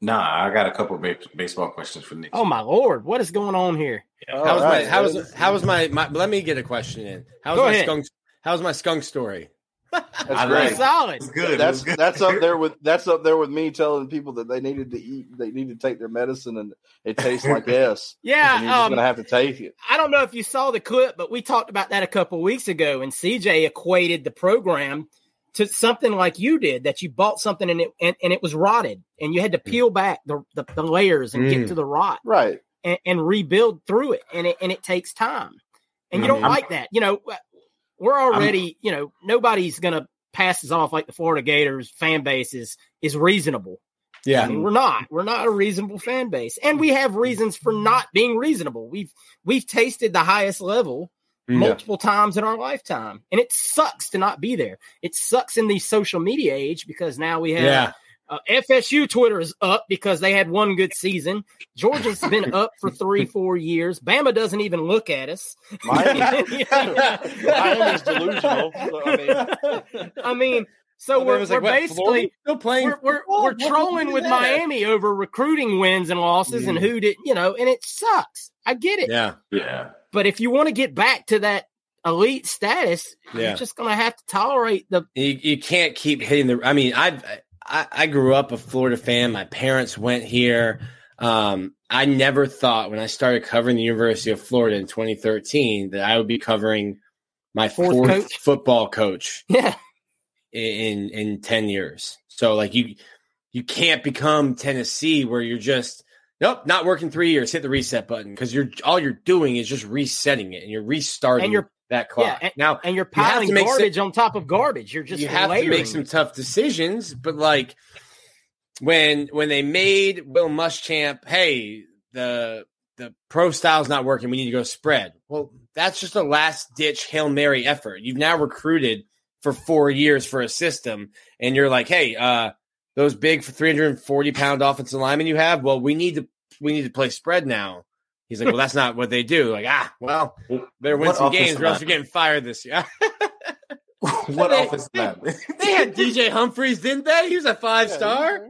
Nah, I got a couple baseball questions for Nick. Oh my lord, what is going on here? How was right. my how was how was my, my let me get a question in. How's my ahead. skunk how's my skunk story? That's great. solid. It's good. That's good. that's up there with that's up there with me telling people that they needed to eat, they need to take their medicine, and it tastes like S. yeah, you're um, gonna have to take it. I don't know if you saw the clip, but we talked about that a couple weeks ago, and CJ equated the program to something like you did that you bought something and it and, and it was rotted and you had to mm. peel back the, the, the layers and mm. get to the rot right. and, and, rebuild through it and it and it takes time. And you don't mm-hmm. like that. You know we're already I'm, you know nobody's gonna pass us off like the Florida Gators fan base is is reasonable. Yeah. I mean, we're not. We're not a reasonable fan base. And we have reasons for not being reasonable. We've we've tasted the highest level multiple times in our lifetime. And it sucks to not be there. It sucks in the social media age because now we have yeah. uh, FSU Twitter is up because they had one good season. Georgia's been up for three, four years. Bama doesn't even look at us. Miami, Miami's delusional. So, I mean, I mean so we're, we're like, basically still playing. We're, we're, we're trolling with Miami over recruiting wins and losses mm. and who did you know, and it sucks. I get it. Yeah, yeah. But if you want to get back to that elite status, yeah. you're just going to have to tolerate the. You, you can't keep hitting the. I mean, I've, I I grew up a Florida fan. My parents went here. Um, I never thought when I started covering the University of Florida in 2013 that I would be covering my fourth, fourth coach. football coach. Yeah. In in 10 years. So like you you can't become Tennessee where you're just Nope, not working three years. Hit the reset button because you're all you're doing is just resetting it and you're restarting and you're, that clock. Yeah, and, now and you're piling you garbage some, on top of garbage. You're just you have layering. to make some tough decisions. But like when when they made Will Muschamp, hey, the the pro style's not working. We need to go spread. Well, that's just a last ditch Hail Mary effort. You've now recruited for four years for a system, and you're like, hey, uh, those big for 340 pound offensive linemen you have, well, we need to we need to play spread now. He's like, well, that's not what they do. Like, ah, well, better win what some games, or else you're getting fired this year. what they, offensive lineman? they had DJ Humphries, didn't they? He was a five yeah, star.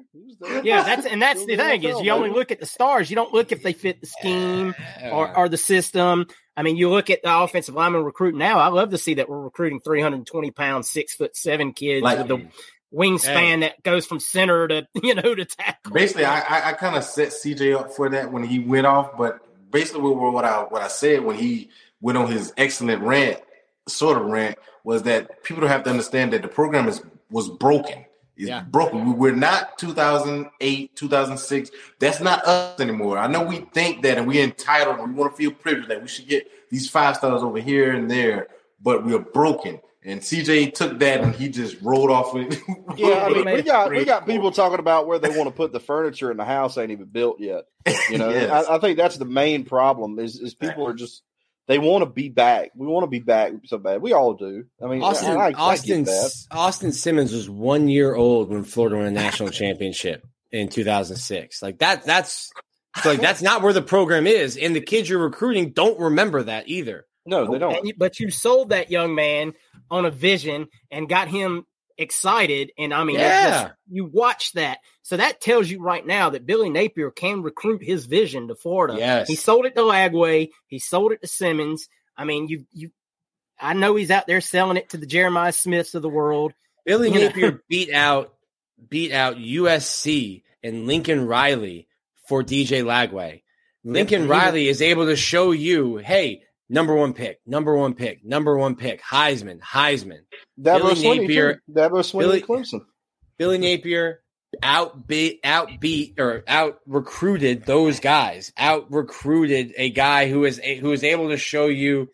Yeah, that's and that's the thing is you only look at the stars. You don't look if they fit the scheme or, or the system. I mean, you look at the offensive lineman recruit now. I love to see that we're recruiting 320 pound, six foot seven kids like, with the wingspan hey. that goes from center to you know to tackle. Basically, I I, I kind of set CJ up for that when he went off, but basically what what I what I said when he went on his excellent rant, sort of rant, was that people don't have to understand that the program is was broken. It's yeah. broken. We're not 2008, 2006. That's not us anymore. I know we think that and we're entitled and we want to feel privileged that we should get these five stars over here and there, but we're broken. And CJ took that and he just rolled off it. yeah, I mean, we got we got people talking about where they want to put the furniture in the house ain't even built yet. You know, yes. I, I, think that's the main problem is is people are just they want to be back. We want to be back so bad. We all do. I mean, Austin I, I, Austin, Austin Simmons was one year old when Florida won a national championship in 2006. Like that. That's so like that's not where the program is, and the kids you're recruiting don't remember that either. No, they don't. But you sold that young man on a vision and got him excited. And I mean, yeah. Just, you watch that. So that tells you right now that Billy Napier can recruit his vision to Florida. Yes. He sold it to Lagway. He sold it to Simmons. I mean, you, you, I know he's out there selling it to the Jeremiah Smiths of the world. Billy Napier beat out, beat out USC and Lincoln Riley for DJ Lagway. Lincoln Riley is able to show you, hey, number one pick, number one pick, number one pick, Heisman, Heisman. Dabo Billy Napier, Dabo Swinney, Billy, Clemson. Billy Napier outbeat, outbeat, or out recruited those guys. Out recruited a guy who is a, who is able to show you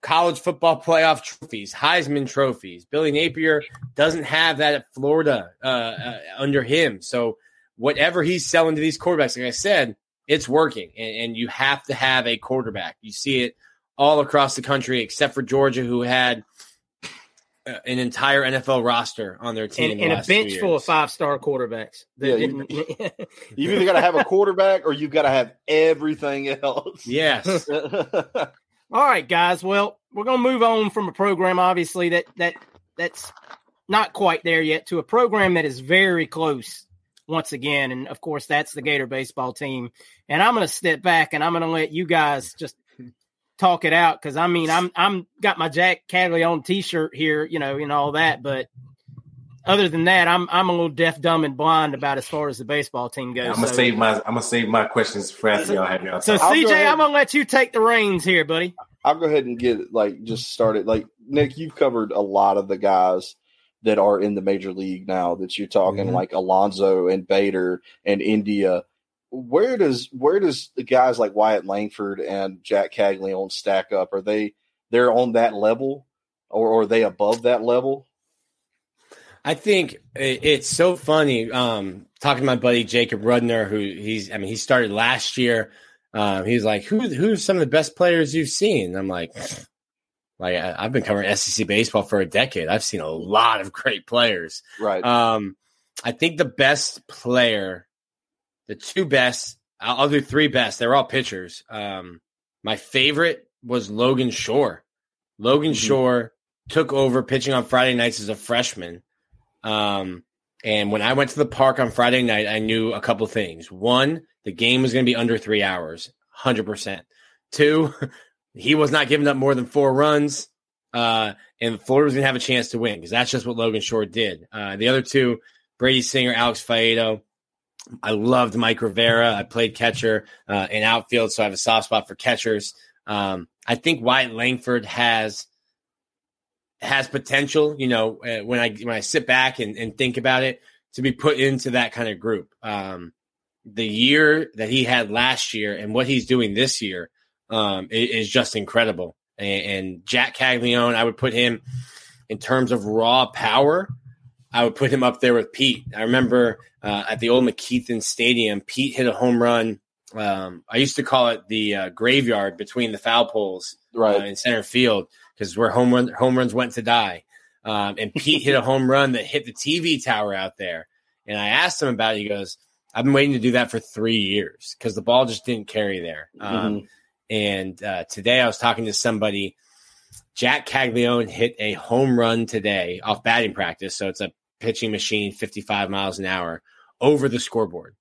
college football playoff trophies, Heisman trophies. Billy Napier doesn't have that at Florida uh, uh, under him. So whatever he's selling to these quarterbacks, like I said, it's working, and, and, you have to have a quarterback. You see it all across the country, except for Georgia, who had uh, an entire NFL roster on their team, and, and a bench full of five star quarterbacks. Yeah, you, you either got to have a quarterback or you've got to have everything else. Yes. all right, guys. Well, we're gonna move on from a program, obviously that that that's not quite there yet, to a program that is very close once again. And of course, that's the Gator baseball team. And I'm going to step back and I'm going to let you guys just talk it out because I mean, I'm I'm got my Jack Caglianone T-shirt here, you know, and all that, but. Other than that, I'm I'm a little deaf, dumb, and blind about as far as the baseball team goes. I'm gonna so. save my I'm gonna save my questions for after y'all have y'all. So talk. CJ, go I'm gonna let you take the reins here, buddy. I'll go ahead and get like just started. Like Nick, you've covered a lot of the guys that are in the major league now that you're talking mm-hmm. like Alonso and Bader and India. Where does where does the guys like Wyatt Langford and Jack Caglianone stack up? Are they they're on that level or, or are they above that level? I think it's so funny. Um, talking to my buddy Jacob Rudner, who he's, I mean, he started last year. Um, he's like, who, who's some of the best players you've seen? I'm like, like I, have been covering SEC baseball for a decade. I've seen a lot of great players. Right. Um, I think the best player, the two best, I'll, I'll do three best. They're all pitchers. Um, my favorite was Logan Shore. Logan mm-hmm. Shore took over pitching on Friday nights as a freshman. Um, and when I went to the park on Friday night, I knew a couple things. One, the game was going to be under three hours, 100%. Two, he was not giving up more than four runs, uh, and Florida was going to have a chance to win because that's just what Logan Shore did. Uh, the other two, Brady Singer, Alex Faedo. I loved Mike Rivera. I played catcher uh, in outfield, so I have a soft spot for catchers. Um, I think Wyatt Langford has has potential. You know, uh, when I when I sit back and, and, think about it, to be put into that kind of group. Um, the year that he had last year and what he's doing this year, um, is just incredible. And, and Jack Caglianone, I would put him in terms of raw power. I would put him up there with Pete. I remember uh, at the old McKethan Stadium, Pete hit a home run um, I used to call it the uh, graveyard between the foul poles right uh, in center field because where home run home runs went to die. Um, and Pete hit a home run that hit the TV tower out there. And I asked him about it. He goes, "I've been waiting to do that for three years because the ball just didn't carry there." Um, Mhm. And uh, today I was talking to somebody. Jack Caglianone hit a home run today off batting practice. So it's a pitching machine, 55 miles an hour over the scoreboard,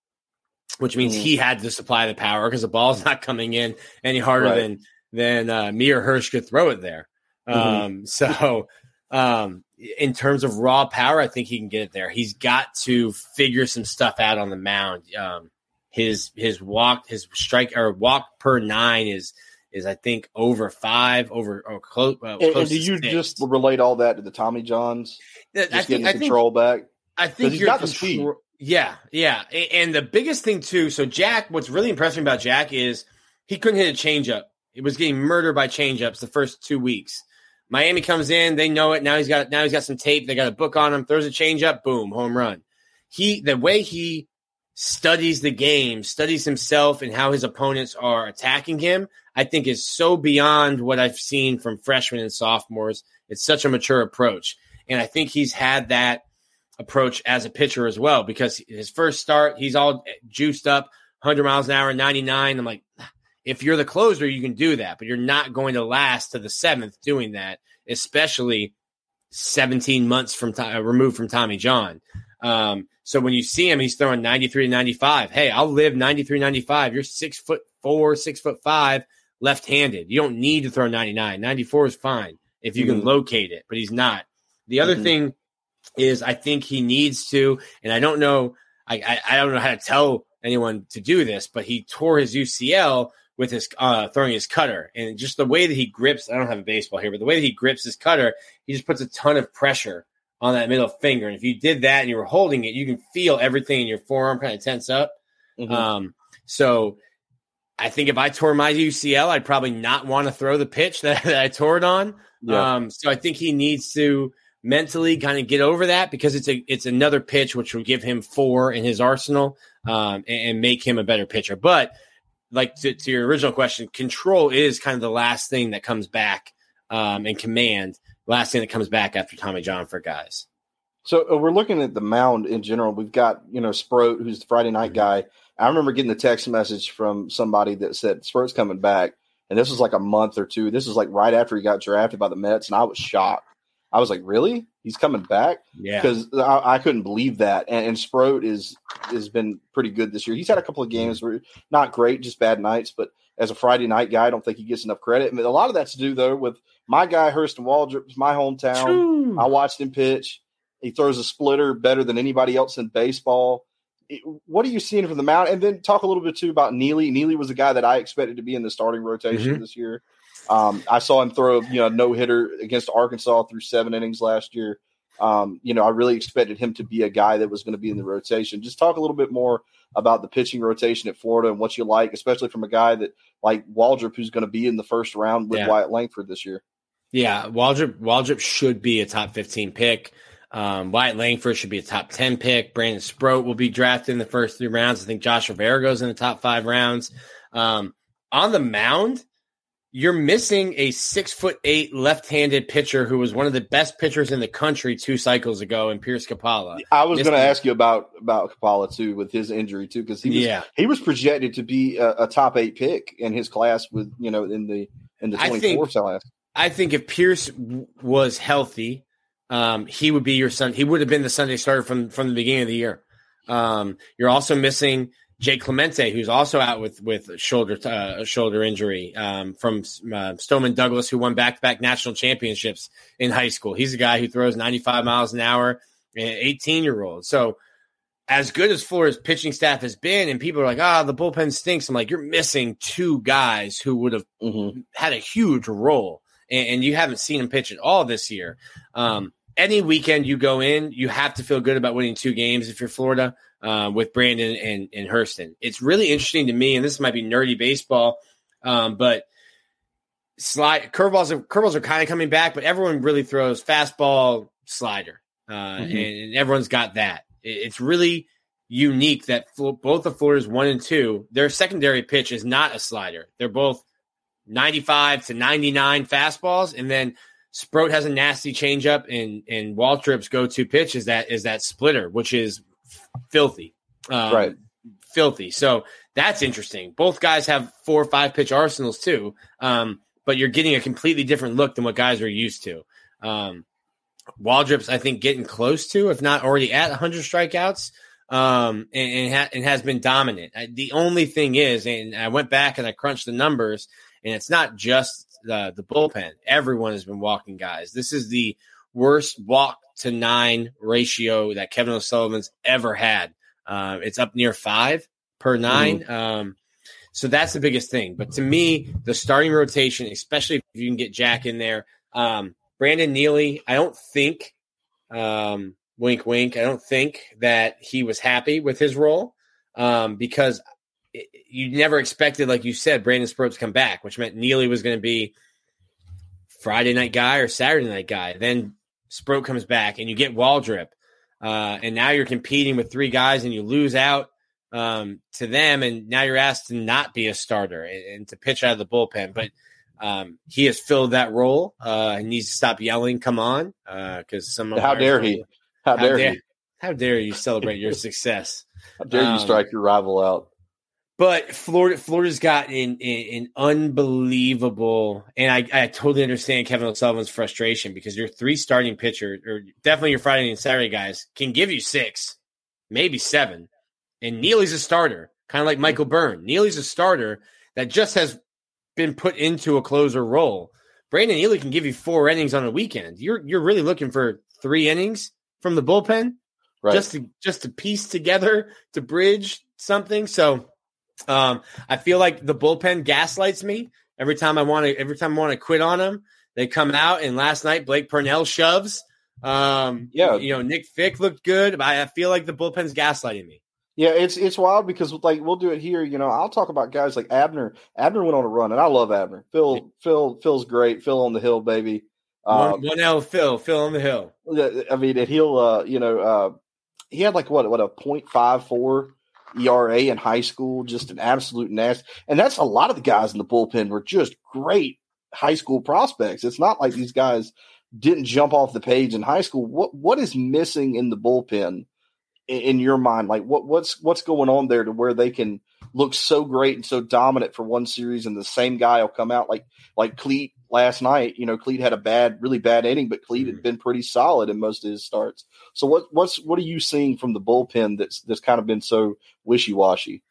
which means Mhm. he had to supply the power because the ball's not coming in any harder Right. than than uh, me or Hirsch could throw it there. Mhm. Um, so um, in terms of raw power, I think he can get it there. He's got to figure some stuff out on the mound. Um, his his walk, his strike or walk per nine is is I think over five, over or close. Uh, and, close and do you six. just relate all that to the tommy johns I just think getting I think control back I think he's you're got the speed. Yeah, yeah, and the biggest thing too. So Jack, what's really impressive about Jack is he couldn't hit a changeup. He was getting murdered by changeups the first two weeks. Miami comes in, they know it. Now he's got now he's got some tape. They got a book on him. Throws a changeup, boom, home run. He the way he studies the game, studies himself and how his opponents are attacking him, I think is so beyond what I've seen from freshmen and sophomores. It's such a mature approach. And I think he's had that approach as a pitcher as well because his first start, he's all juiced up, 100 miles an hour, 99. I'm like, if you're the closer, you can do that, but you're not going to last to the seventh doing that, especially 17 months from time, removed from Tommy John. Um, so when you see him, he's throwing 93 to 95. Hey, I'll live 93, 95. You're six foot four, six foot five, left handed. You don't need to throw 99. 94 is fine if you can Mhm. locate it, but he's not. The other Mhm. thing is I think he needs to, and I don't know, I, I, I don't know how to tell anyone to do this, but he tore his UCL with his uh, throwing his cutter, and just the way that he grips. I don't have a baseball here, but the way that he grips his cutter, he just puts a ton of pressure on that middle finger. And if you did that and you were holding it, you can feel everything in your forearm kind of tense up. Mhm. Um, so I think if I tore my UCL, I'd probably not want to throw the pitch that, that I tore it on. Yeah. Um, so I think he needs to mentally kind of get over that because it's a it's another pitch which will give him four in his arsenal um, and, and make him a better pitcher. But like to, to your original question, control is kind of the last thing that comes back um, and command. Last thing that comes back after Tommy John for guys. So uh, we're looking at the mound in general. We've got you know Sproat, who's the Friday night guy. I remember getting the text message from somebody that said Sproat's coming back, and this was like a month or two. This was like right after he got drafted by the Mets, and I was shocked. I was like, "Really? He's coming back?" Yeah. Because I, I couldn't believe that. And, and Sproat is has been pretty good this year. He's had a couple of games where not great, just bad nights. But as a Friday night guy, I don't think he gets enough credit. I mean, a lot of that's to do though with my guy Hurston Waldrop, is my hometown. I watched him pitch. He throws a splitter better than anybody else in baseball. It- what are you seeing from the mound? And then talk a little bit too about Neely. Neely was a guy that I expected to be in the starting rotation this year. Um, I saw him throw you know no hitter against Arkansas through seven innings last year. Um, you know, I really expected him to be a guy that was going to be in the rotation. Just talk a little bit more about the pitching rotation at Florida and what you like, especially from a guy that like Waldrop, who's going to be in the first round with Yeah. Wyatt Langford this year. Yeah, Waldrop Waldrop should be a top 15 pick. Um, Wyatt Langford should be a top 10 pick. Brandon Sproat will be drafted in the first three rounds. I think Josh Rivera goes in the top five rounds. Um, on the mound, you're missing a six foot eight left handed pitcher who was one of the best pitchers in the country two cycles ago in Pierce Coppola. I was going to ask you about about Coppola too with his injury too because he was Yeah. he was projected to be a, a top eight pick in his class with you know in the in the twenty think- four class. I think if Pierce w- was healthy, um, he would be your son. He would have been the Sunday starter from from the beginning of the year. Um, you're also missing Jay Clemente, who's also out with with a shoulder uh, shoulder injury um, from uh, Stoneman Douglas, who won back to back national championships in high school. He's a guy who throws 95 miles an hour, an 18 year old. So. As good as Florida's pitching staff has been, and people are like, "Ah, the bullpen stinks." I'm like, "You're missing two guys who would have Mm-hmm. had a huge role, and, and you haven't seen him pitch at all this year. Um, any weekend you go in, you have to feel good about winning two games if you're Florida uh, with Brandon and, and Hurston. It's really interesting to me, and this might be nerdy baseball, um, but slide curveballs are curveballs are kind of coming back, but everyone really throws fastball, slider, uh, Mhm. and, and everyone's got that. It- it's really unique that both the Florida's one and two, their secondary pitch is not a slider. They're both 95 to 99 fastballs. And then Sproat has a nasty changeup, and, and Waldrop's go to pitch is that is that splitter, which is filthy. Um, right. Filthy. So that's interesting. Both guys have four or five pitch arsenals too. Um, but you're getting a completely different look than what guys are used to. Um, Waldrop's, I think, getting close to, if not already at 100 strikeouts, um, and, and, ha- and, has been dominant. The only thing is, and I went back and I crunched the numbers, and it's not just the, the bullpen. Everyone has been walking guys. This is the worst walk to nine ratio that Kevin O'Sullivan's ever had. Uh, it's up near five per 9 mm-hmm. Um, so that's the biggest thing. But to me, the starting rotation, especially if you can get Jack in there, um, Brandon Neely, I don't think, um, wink, wink, I don't think that he was happy with his role um, because it, you never expected, like you said, Brandon to come back, which meant Neely was going to be Friday night guy or Saturday night guy. Then Sproat comes back and you get Waldrop. Uh, and now you're competing with three guys and you lose out um, to them. And now you're asked to not be a starter and, and to pitch out of the bullpen. But um, he has filled that role. Uh, he needs to stop yelling, "Come on!" Because uh, some how dare he? How, how dare, dare, he? How dare you celebrate your success? How dare um, you strike your rival out? But Florida, Florida's got an, an unbelievable, and I, I totally understand Kevin O'Sullivan's frustration because your three starting pitcher, or definitely your Friday and Saturday guys, can give you six, maybe seven. And Neely's a starter, kind of like Michael Byrne. Neely's a starter that just has been put into a closer role. Brandon Neely can give you four innings on a weekend. You're you're really looking for three innings from the bullpen, right. just to just to piece together to bridge something. So, um, I feel like the bullpen gaslights me every time I want to. Every time I want to quit on them, they come out. And last night, Blake Purnell shoves. Um, yeah, you know, Nick Fick looked good. But I feel like the bullpen's gaslighting me. Yeah, it's it's wild because like we'll do it here. You know, I'll talk about guys like Abner. Abner went on a run, and I love Abner. Phil, Phil, Phil's great. Phil on the hill, baby. Um, one, one L, Phil, Phil on the hill. I mean, and he'll, uh, you know, uh, he had like what what a point five four ERA in high school, just an absolute nest. And that's a lot of the guys in the bullpen were just great high school prospects. It's not like these guys didn't jump off the page in high school. What what is missing in the bullpen in your mind? Like what what's what's going on there to where they can look so great and so dominant for one series, and the same guy will come out like like Cleat last night. You know, Cleat had a bad, really bad inning, but mm-hmm. had been pretty solid in most of his starts. So what what's what are you seeing from the bullpen that's that's kind of been so wishy washy?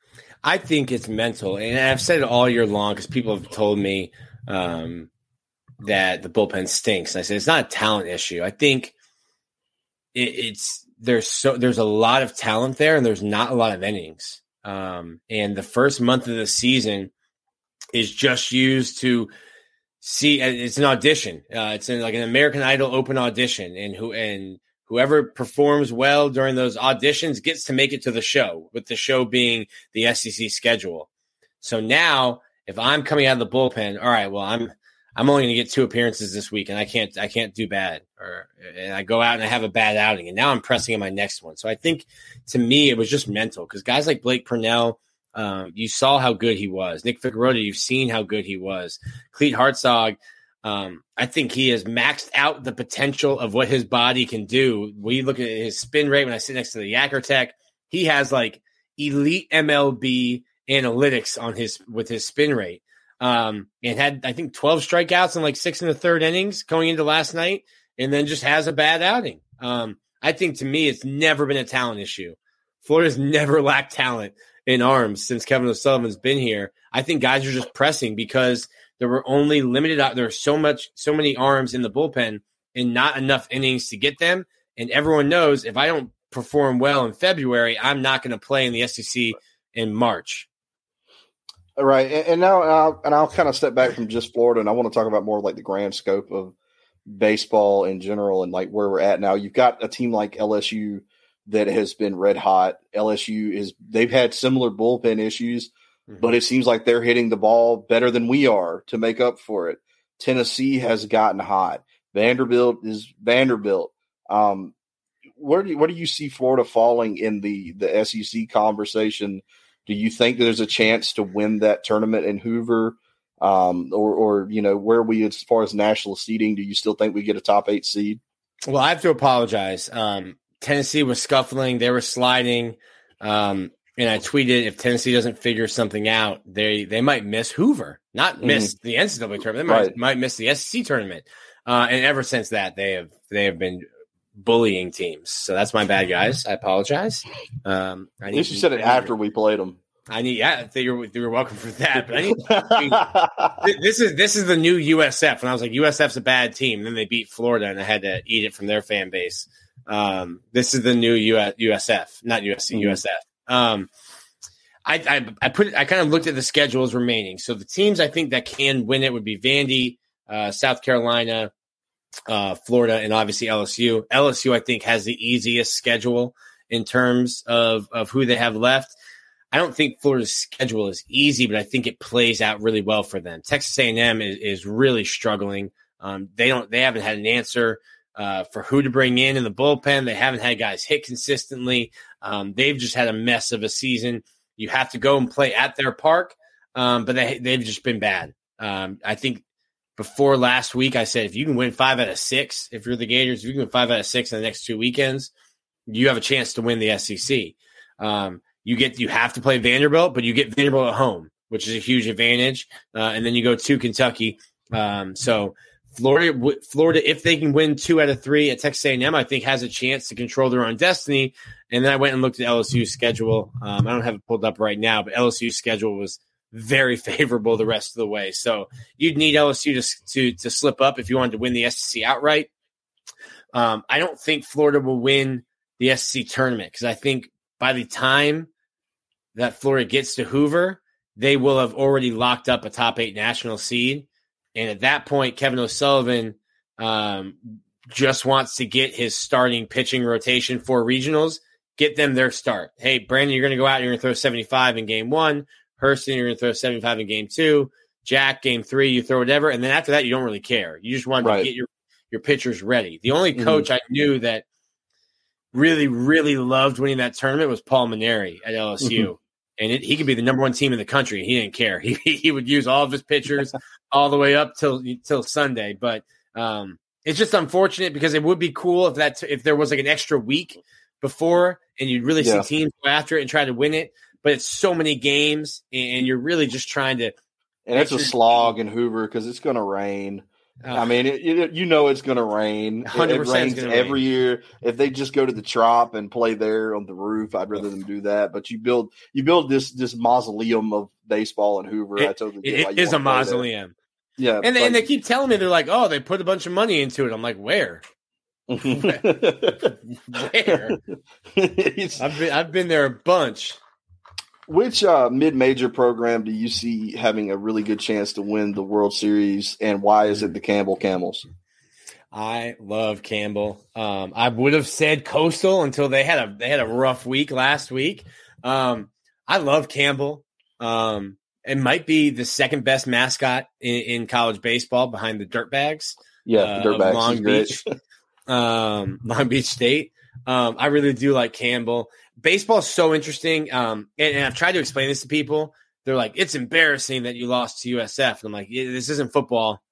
I think it's mental, and I've said it all year long because people have told me um, that the bullpen stinks. And I said it's not a talent issue. I think it, it's there's so there's a lot of talent there, and there's not a lot of innings. Um, and the first month of the season is just used to see. It's an audition. Uh, it's like an American Idol open audition, and who and whoever performs well during those auditions gets to make it to the show. With the show being the SEC schedule. So now, if I'm coming out of the bullpen, all right, well, I'm I'm only going to get two appearances this week, and I can't I can't do bad, or and I go out and I have a bad outing, and now I'm pressing in my next one. So I think to me it was just mental because guys like Blake Purnell, um, you saw how good he was. Nick Ficarrotta, you've seen how good he was. Cleat Hartzog, um, I think he has maxed out the potential of what his body can do. We look at his spin rate when I sit next to the Yakkertech, he has like elite MLB analytics on his with his spin rate. Um, and had I think 12 strikeouts in like six in the third innings going into last night, and then just has a bad outing. Um, I think to me, it's never been a talent issue. Florida's never lacked talent in arms since Kevin O'Sullivan's been here. I think guys are just pressing because there were only limited. There are so much, so many arms in the bullpen, and not enough innings to get them. And everyone knows if I don't perform well in February, I'm not going to play in the SEC in March. Right, and, and now and I'll, and I'll kind of step back from just Florida, and I want to talk about more like the grand scope of baseball in general, and like where we're at now. You've got a team like LSU that has been red hot. LSU is they've had similar bullpen issues, mm-hmm. but it seems like they're hitting the ball better than we are to make up for it. Tennessee has gotten hot. Vanderbilt is Vanderbilt. Um, where do you, where do you see Florida falling in the the SEC conversation? Do you think there's a chance to win that tournament in Hoover? Um, or, or you know, where we as far as national seeding? Do you still think we get a top eight seed? Well, I have to apologize. Um, Tennessee was scuffling; they were sliding. Um, and I tweeted if Tennessee doesn't figure something out, they they might miss Hoover, not mm-hmm. miss mm-hmm. the NCAA tournament. They might, right. might miss the SEC tournament. Uh, and ever since that, they have they have been bullying teams. So that's my bad, guys. I apologize. Um, I At least you said it after we played them. I need, yeah, you're, you're welcome for that. But I need, I mean, this is this is the new USF. And I was like, USF's a bad team. then they beat Florida, and I had to eat it from their fan base. Um, this is the new US, USF, not USC, mm-hmm. USF. Um, I, I, I put I kind of looked at the schedules remaining. So the teams I think that can win it would be Vandy, uh, South Carolina, uh, Florida, and obviously LSU. LSU I think has the easiest schedule in terms of of who they have left. I don't think Florida's schedule is easy, but I think it plays out really well for them. Texas A&M is, is really struggling. Um, they don't they haven't had an answer uh, for who to bring in in the bullpen. They haven't had guys hit consistently. Um, they've just had a mess of a season. You have to go and play at their park, um, but they they've just been bad. Um, I think before last week, I said if you can win five out of six, if you're the Gators, if you can win five out of six in the next two weekends, you have a chance to win the SEC. Um, you get you have to play Vanderbilt, but you get Vanderbilt at home, which is a huge advantage. Uh, and then you go to Kentucky. Um, so Florida, Florida, if they can win two out of three at Texas A&M, I think has a chance to control their own destiny. And then I went and looked at LSU's schedule. Um, I don't have it pulled up right now, but LSU's schedule was very favorable the rest of the way. So you'd need LSU to to, to slip up if you wanted to win the SEC outright. Um, I don't think Florida will win the SEC tournament because I think by the time that Florida gets to Hoover, they will have already locked up a top eight national seed and at that point, Kevin O'Sullivan um, just wants to get his starting pitching rotation for regionals, get them their start. Hey, Brandon, you're going to go out, and you're going to throw 75 in game one. Hurston, you're going to throw 75 in game two. Jack, game three, you throw whatever. And then after that, you don't really care. You just want right. to get your, your pitchers ready. The only mm-hmm. coach mm-hmm. I knew that really, really loved winning that tournament was Paul Mainieri at LSU. Mm-hmm and it, he could be the number one team in the country. He didn't care. He he would use all of his pitchers all the way up till till Sunday. But um, it's just unfortunate because it would be cool if that if there was like an extra week before and you'd really yeah. see teams go after it and try to win it. But it's so many games, and you're really just trying to. And it's a slog in Hoover because it's going to rain. Uh, I mean, it, it, you know it's going to rain. It, it rains every rain. year. If they just go to the Trop and play there on the roof, I'd rather them do that. But you build you build this this mausoleum of baseball in Hoover. I totally it is a mausoleum. Yeah, and they, and they keep telling me they're like, oh, they put a bunch of money into it. I'm like, where? where? I've been I've been there a bunch. Which uh, mid-major program do you see having a really good chance to win the World Series, and why is it the Campbell Camels? I love Campbell. Um, I would have said Coastal until they had a they had a rough week last week. Um, I love Campbell. Um, it might be the second best mascot in, in college baseball behind the Dirtbags. Yeah, uh, Dirtbags Long Beach, um, Long Beach State. Um, I really do like Campbell baseball is so interesting. Um, and, and, I've tried to explain this to people. They're like, it's embarrassing that you lost to USF. And I'm like, this isn't football.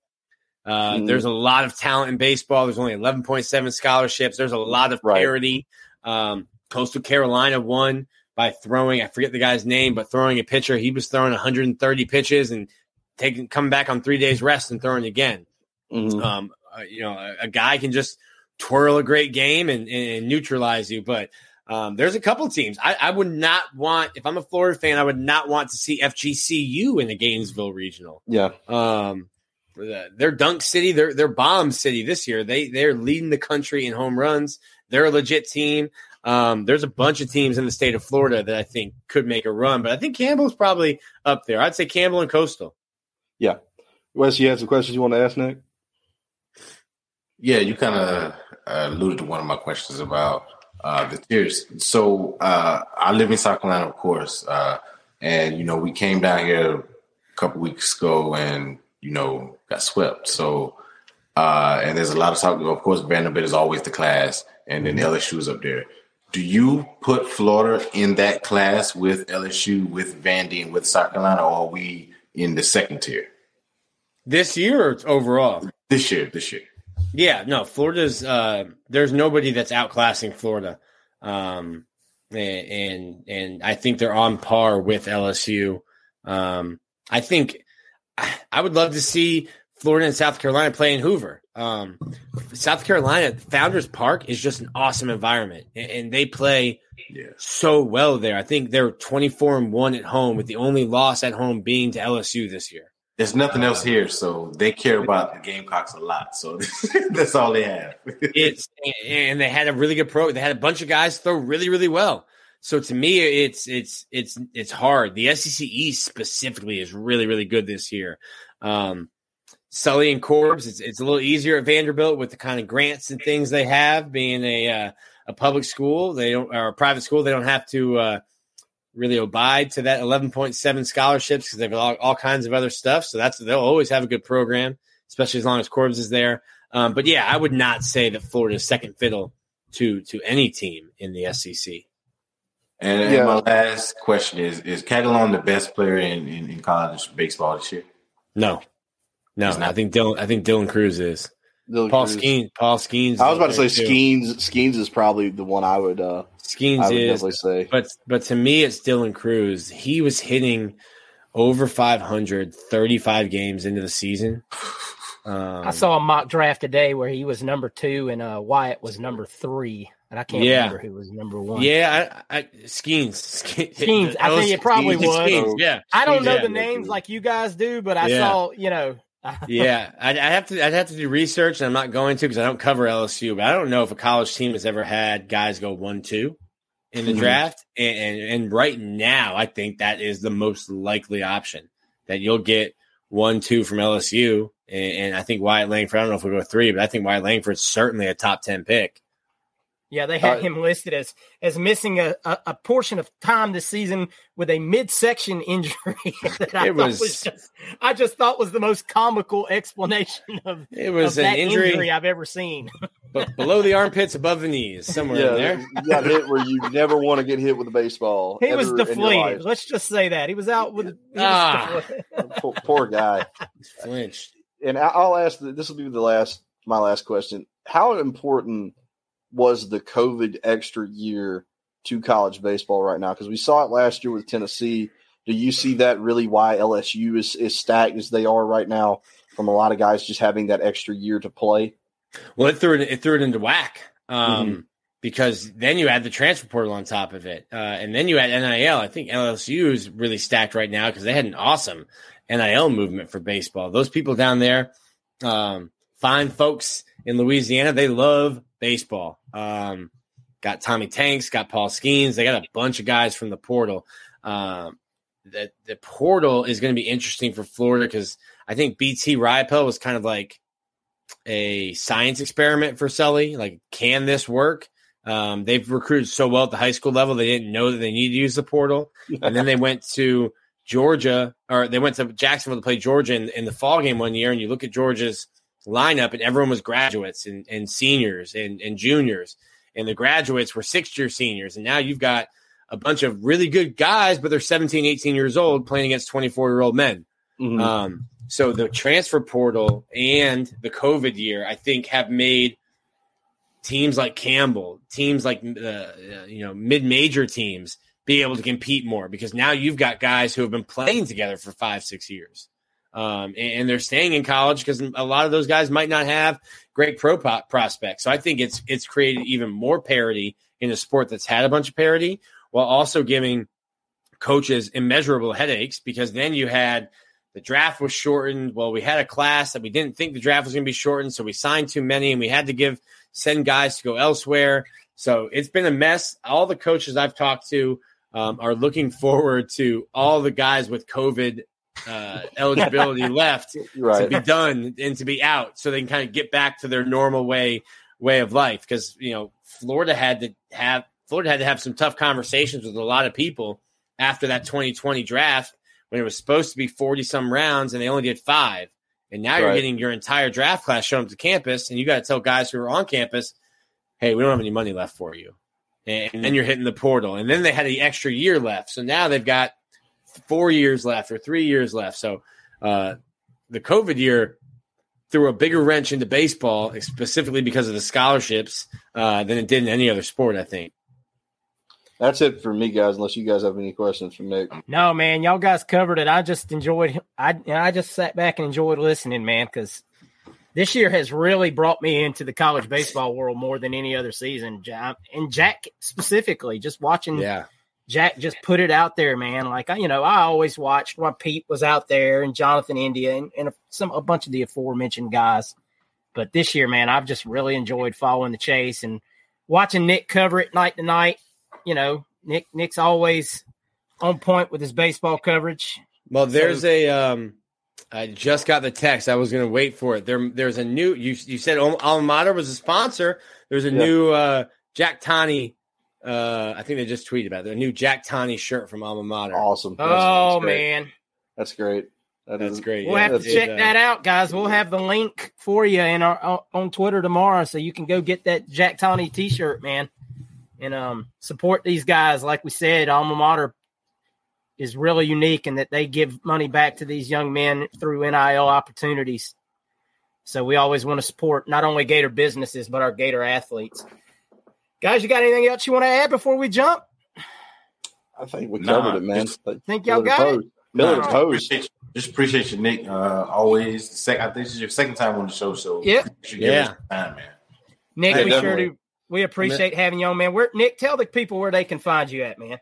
Uh, mm. There's a lot of talent in baseball. There's only 11.7 scholarships. There's a lot of parity. Right. Um, Coastal Carolina won by throwing, I forget the guy's name, but throwing a pitcher. He was throwing 130 pitches and taking coming back on three days rest and throwing again. Mm-hmm. Um, uh, you know, a, a, guy can just twirl a great game and, and neutralize you. But um, there's a couple teams. I, I, would not want, if I'm a Florida fan, I would not want to see FGCU in the Gainesville Regional. Yeah. Um, they're Dunk City. They're they're Bomb City this year. They they're leading the country in home runs. They're a legit team. Um, there's a bunch of teams in the state of Florida that I think could make a run, but I think Campbell's probably up there. I'd say Campbell and Coastal. Yeah. Wes, you had some questions you want to ask Nick? Yeah, you kind of uh, alluded to one of my questions about uh, the tears. So uh, I live in South Carolina, of course, uh, and you know we came down here a couple weeks ago and you know got swept. So Uh, and there's a lot of talk. Of course, Vanderbilt is always the class, and then LSU is up there. Do you put Florida in that class with LSU, with Vandy, and with South Carolina, or are we in the second tier? This year or overall? This year, this year. Yeah, no, Florida's uh there's nobody that's outclassing Florida. Um and and I think they're on par with LSU. Um I think I would love to see Florida and South Carolina play in Hoover. Um, South Carolina Founders Park is just an awesome environment, and, and they play yeah. so well there. I think they're twenty four and one at home, with the only loss at home being to LSU this year. There's nothing else here, so they care about the Gamecocks a lot. So that's all they have. it's and they had a really good pro. They had a bunch of guys throw really, really well. So to me, it's it's it's it's hard. The SEC East specifically is really, really good this year. Um, Sully and Corbs, it's, it's a little easier at Vanderbilt with the kind of grants and things they have. Being a uh, a public school, they don't or a private school, they don't have to uh, really abide to that 11.7 scholarships because they've all, all kinds of other stuff. So that's they'll always have a good program, especially as long as Corbs is there. Um, but yeah, I would not say that Florida is second fiddle to to any team in the SEC. And, yeah. my last question is: Is Catalon the best player in, in, in college baseball this year? No, no, I think Dylan. I think Dylan Crews is. Dylan Paul Crews. Skenes. Paul Skenes. I was about to say Skenes. Skeens is probably the one I would. uh Skenes I would is say, but but to me, it's Dylan Crews. He was hitting over 500, 35 games into the season. Um, I saw a mock draft today where he was number two and uh, Wyatt was number three. And I can't yeah. remember who was number one. Yeah, I, I Skenes. Skenes. I think it probably Skenes. was. Skenes, yeah. I don't know yeah. the names like you guys do, but I yeah. saw, you know, yeah, I'd, i have to. I'd have to do research, and I'm not going to because I don't cover LSU. But I don't know if a college team has ever had guys go one two in the mm-hmm. draft, and, and, and right now, I think that is the most likely option that you'll get one two from LSU, and, and I think Wyatt Langford. I don't know if we go three, but I think Wyatt Langford's certainly a top ten pick. Yeah, they had uh, him listed as as missing a, a, a, portion of time this season with a midsection injury that I it was, was just, I just thought was the most comical explanation of it was of an injury, injury, I've ever seen. but below the armpits, above the knees, somewhere yeah, in there. You got hit where you never want to get hit with a baseball. He was deflated. Let's just say that he was out with. Ah, poor, poor, guy. Flinched. And I'll ask. This will be the last. My last question. How important was the COVID extra year to college baseball right now? Because we saw it last year with Tennessee. Do you see that really why LSU is, is stacked as they are right now from a lot of guys just having that extra year to play? Well, it threw it, it threw it into whack um, mm-hmm. because then you add the transfer portal on top of it, uh, and then you add NIL. I think LSU is really stacked right now because they had an awesome NIL movement for baseball. Those people down there, um, fine folks in Louisiana, they love baseball. Um, got Tommy Tanks, got Paul Skenes. They got a bunch of guys from the portal. Um, the, the portal is going to be interesting for Florida because I think BT Riopelle was kind of like a science experiment for Sully. Like, can this work? Um, they've recruited so well at the high school level, they didn't know that they needed to use the portal. and then they went to Georgia, or they went to Jacksonville to play Georgia in, in the fall game one year. And you look at Georgia's lineup, and everyone was graduates and, and seniors and, and juniors. And the graduates were six year seniors. And now you've got a bunch of really good guys, but they're 17, 18 years old playing against 24 year old men. Mm-hmm. Um, so the transfer portal and the COVID year, I think, have made teams like Campbell, teams like uh, uh you know mid major teams, be able to compete more because now you've got guys who have been playing together for five, six years um, and, and, they're staying in college because a lot of those guys might not have great pro prospects. So I think it's it's created even more parity in a sport that's had a bunch of parity, while also giving coaches immeasurable headaches because then you had the draft was shortened. Well, we had a class that we didn't think the draft was going to be shortened, so we signed too many, and we had to give send guys to go elsewhere. So it's been a mess. All the coaches I've talked to um, are looking forward to all the guys with COVID uh, eligibility left right. to be done and to be out, so they can kind of get back to their normal way way of life. Because you know, Florida had to have Florida had to have some tough conversations with a lot of people after that 2020 draft when it was supposed to be 40 some rounds and they only did five. And now you're getting your entire draft class shown up to campus, and you got to tell guys who are on campus, "Hey, we don't have any money left for you." And then you're hitting the portal, and then they had the extra year left, so now they've got four years left or three years left. So uh, the COVID year threw a bigger wrench into baseball, specifically because of the scholarships, uh, than it did in any other sport. I think. That's it for me, guys. Unless you guys have any questions for Nick. No, man, y'all guys covered it. I just enjoyed. I I just sat back and enjoyed listening, man, because this year has really brought me into the college baseball world more than any other season. And Jack specifically, just watching. Yeah. Jack just put it out there, man. Like I, you know, I always watched when Pete was out there and Jonathan India and, and some a bunch of the aforementioned guys. But this year, man, I've just really enjoyed following the chase and watching Nick cover it night to night you know, Nick Nick's always on point with his baseball coverage. Well, there's so, a um I just got the text. I was going to wait for it. There there's a new you you said Alma Mater was a sponsor. There's a yeah. new uh Jack Tani uh I think they just tweeted about it. A new Jack Tani shirt from Alma Mater. Awesome. That's, oh that's man. That's great. That that's is, great. We'll yeah, have to check uh, that out, guys. We'll have the link for you in our on Twitter tomorrow, so you can go get that Jack Tani T-shirt, man and um, support these guys. Like we said, alma mater is really unique in that they give money back to these young men through NIL opportunities. So we always want to support not only Gator businesses but our Gator athletes. Guys, you got anything else you want to add before we jump? I think we covered nah, it, man. Just, think y'all got it. Miller nah, post. Just appreciate you, Nick. Uh, always. Sec- I think this is your second time on the show, so yep. yeah, time, man. Nick, hey, we definitely. sure do we appreciate having you on, man. Where Nick, tell the people where they can find you at, man.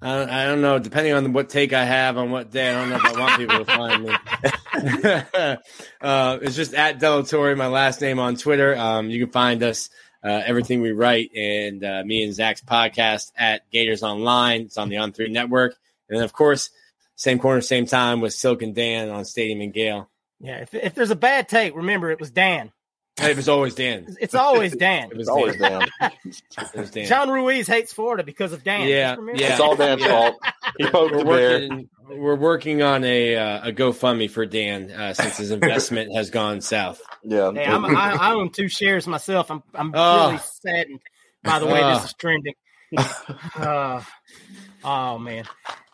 I don't, I don't know. Depending on what take I have on what day, I don't know if I want people to find me. uh, it's just at Delatorre, my last name on Twitter. Um, you can find us uh, everything we write and uh, me and Zach's podcast at Gators Online. It's on the On Three Network, and then of course, same corner, same time with Silk and Dan on Stadium and Gale. Yeah, if, if there's a bad take, remember it was Dan. It was always Dan. It's always Dan. it was always Dan. it was Dan. John Ruiz hates Florida because of Dan. Yeah, yeah. It's all Dan's fault. He poked we're the working, bear. We're working on a uh, a GoFundMe for Dan uh, since his investment has gone south. Yeah, hey, I'm, I, I own two shares myself. I'm I'm oh. really saddened by the way oh. this is trending. Uh, oh man.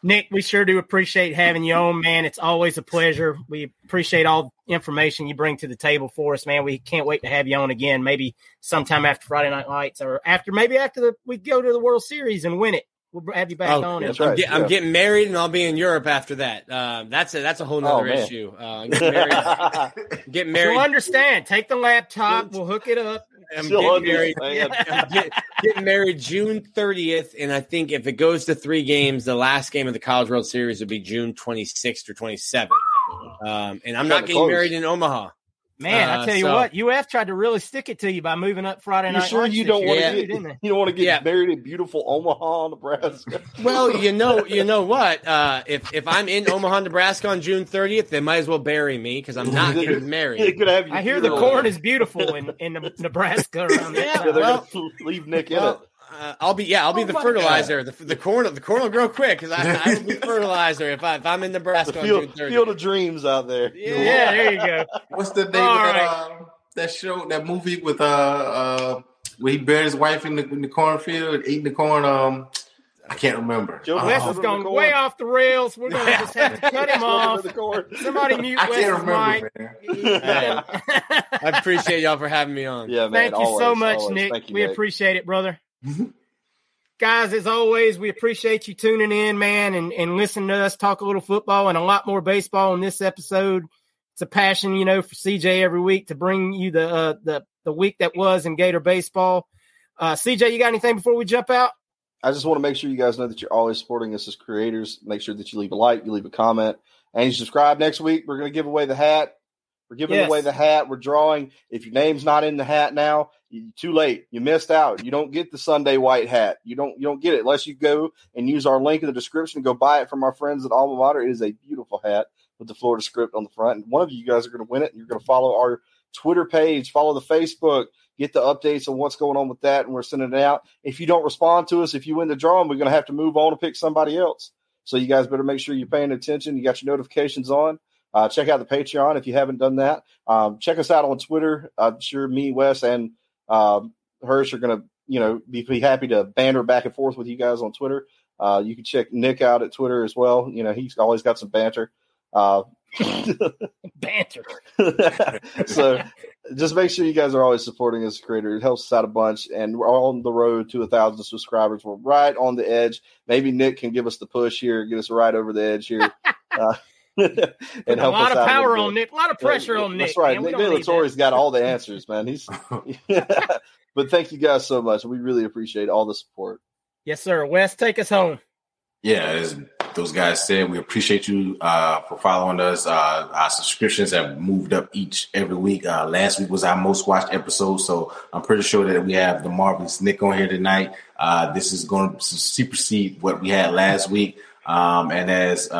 Nick, we sure do appreciate having you on, man. It's always a pleasure. We appreciate all the information you bring to the table for us, man. We can't wait to have you on again, maybe sometime after Friday Night Lights or after maybe after the, we go to the World Series and win it. We'll have you back oh, on. That's right. I'm, get, yeah. I'm, getting married and I'll be in Europe after that. Uh, that's a that's a whole nother oh, issue. Uh, getting married. get married. You'll understand. Take the laptop. We'll hook it up. I'm getting married. I'm get, getting married June 30th, and I think if it goes to three games, the last game of the College World Series would be June 26th or 27th. Um, and I'm not getting close. married in Omaha. Man, uh, I tell you so, what, UF tried to really stick it to you by moving up Friday night. Sure, you don't want to get you don't want to get yeah. married in beautiful Omaha, Nebraska. well, you know, you know what? Uh, if if I'm in Omaha, Nebraska on June 30th, they might as well bury me because I'm not getting married. I hear the corn is beautiful in in Nebraska around there. Yeah, well, leave Nick well, in it. Uh, I'll be yeah, I'll be oh the fertilizer. The, the corn the corn will grow quick because I, I will be fertilizer if I if I'm in Nebraska. The field, field of dreams out there. Yeah, yeah, there you go. What's the name All of that, right. uh, that show that movie with uh uh where he buried his wife in the, in the cornfield eating the corn? Um, I can't remember. Joe oh. Wes is going way off the rails. We're going to just have to cut him off. Somebody mute I Wes's mic. I appreciate y'all for having me on. Yeah, man. Thank you always, so much, always. Nick. You, we Nick. appreciate it, brother. Guys, as always, we appreciate you tuning in, man, and, and listening to us talk a little football and a lot more baseball in this episode. It's a passion, you know, for CJ every week to bring you the uh, the the week that was in Gator baseball. Uh, CJ, you got anything before we jump out? I just want to make sure you guys know that you're always supporting us as creators. Make sure that you leave a like, you leave a comment, and you subscribe. Next week, we're going to give away the hat. We're giving yes. away the hat. We're drawing. If your name's not in the hat now, you, too late. You missed out. You don't get the Sunday white hat. You don't. You don't get it unless you go and use our link in the description go buy it from our friends at Alma Mater. It is a beautiful hat with the Florida script on the front. And one of you guys are going to win it. And you're going to follow our Twitter page, follow the Facebook, get the updates on what's going on with that, and we're sending it out. If you don't respond to us, if you win the drawing, we're going to have to move on and pick somebody else. So you guys better make sure you're paying attention. You got your notifications on. Uh, check out the Patreon if you haven't done that. Um, check us out on Twitter. I'm sure me, Wes, and uh, Hirsch are going to you know be, be happy to banter back and forth with you guys on Twitter. Uh, you can check Nick out at Twitter as well. You know he's always got some banter. Uh, banter. so just make sure you guys are always supporting us creator. It helps us out a bunch. And we're on the road to a thousand subscribers. We're right on the edge. Maybe Nick can give us the push here, get us right over the edge here. Uh, and a lot of power on Nick, a lot of pressure yeah, on Nick. That's right. Man, Nick de la Torre's got all the answers, man. He's but thank you guys so much. We really appreciate all the support. Yes, sir. Wes, take us home. Yeah, as those guys said, we appreciate you uh, for following us. Uh, our subscriptions have moved up each every week. Uh, last week was our most watched episode, so I'm pretty sure that we have the marvelous Nick on here tonight. Uh, this is going to supersede what we had last week. Um, and as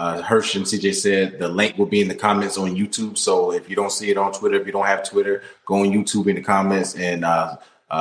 uh, uh, Hirsch and CJ said, the link will be in the comments on YouTube. So if you don't see it on Twitter, if you don't have Twitter, go on YouTube in the comments and uh,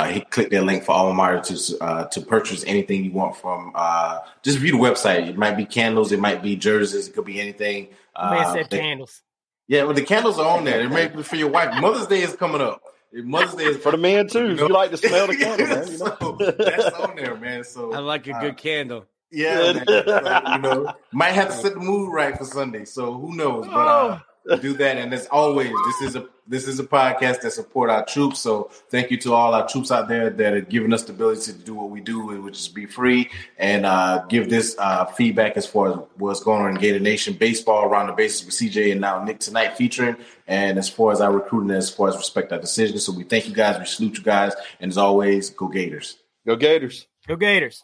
hit, click that link for Alma Mater to uh, to purchase anything you want from. Uh, just view the website. It might be candles, it might be jerseys, it could be anything. Uh, said they, candles. Yeah, well, the candles are on there. It may be for your wife. Mother's Day is coming up. Mother's Day is for the man too. You, know? you like to smell the candle, man. You know? so that's on there, man. So I like a good uh, candle. Yeah, man, so, you know, might have to set the mood right for Sunday. So who knows? But uh, oh. do that. And as always, this is a this is a podcast that support our troops. So thank you to all our troops out there that are giving us the ability to do what we do, which is be free and uh, give this uh, feedback as far as what's going on in Gator Nation baseball around the bases with CJ and now Nick tonight featuring. And as far as our recruiting, as far as respect our decisions. So we thank you guys. We salute you guys. And as always, go Gators. Go Gators. Go Gators.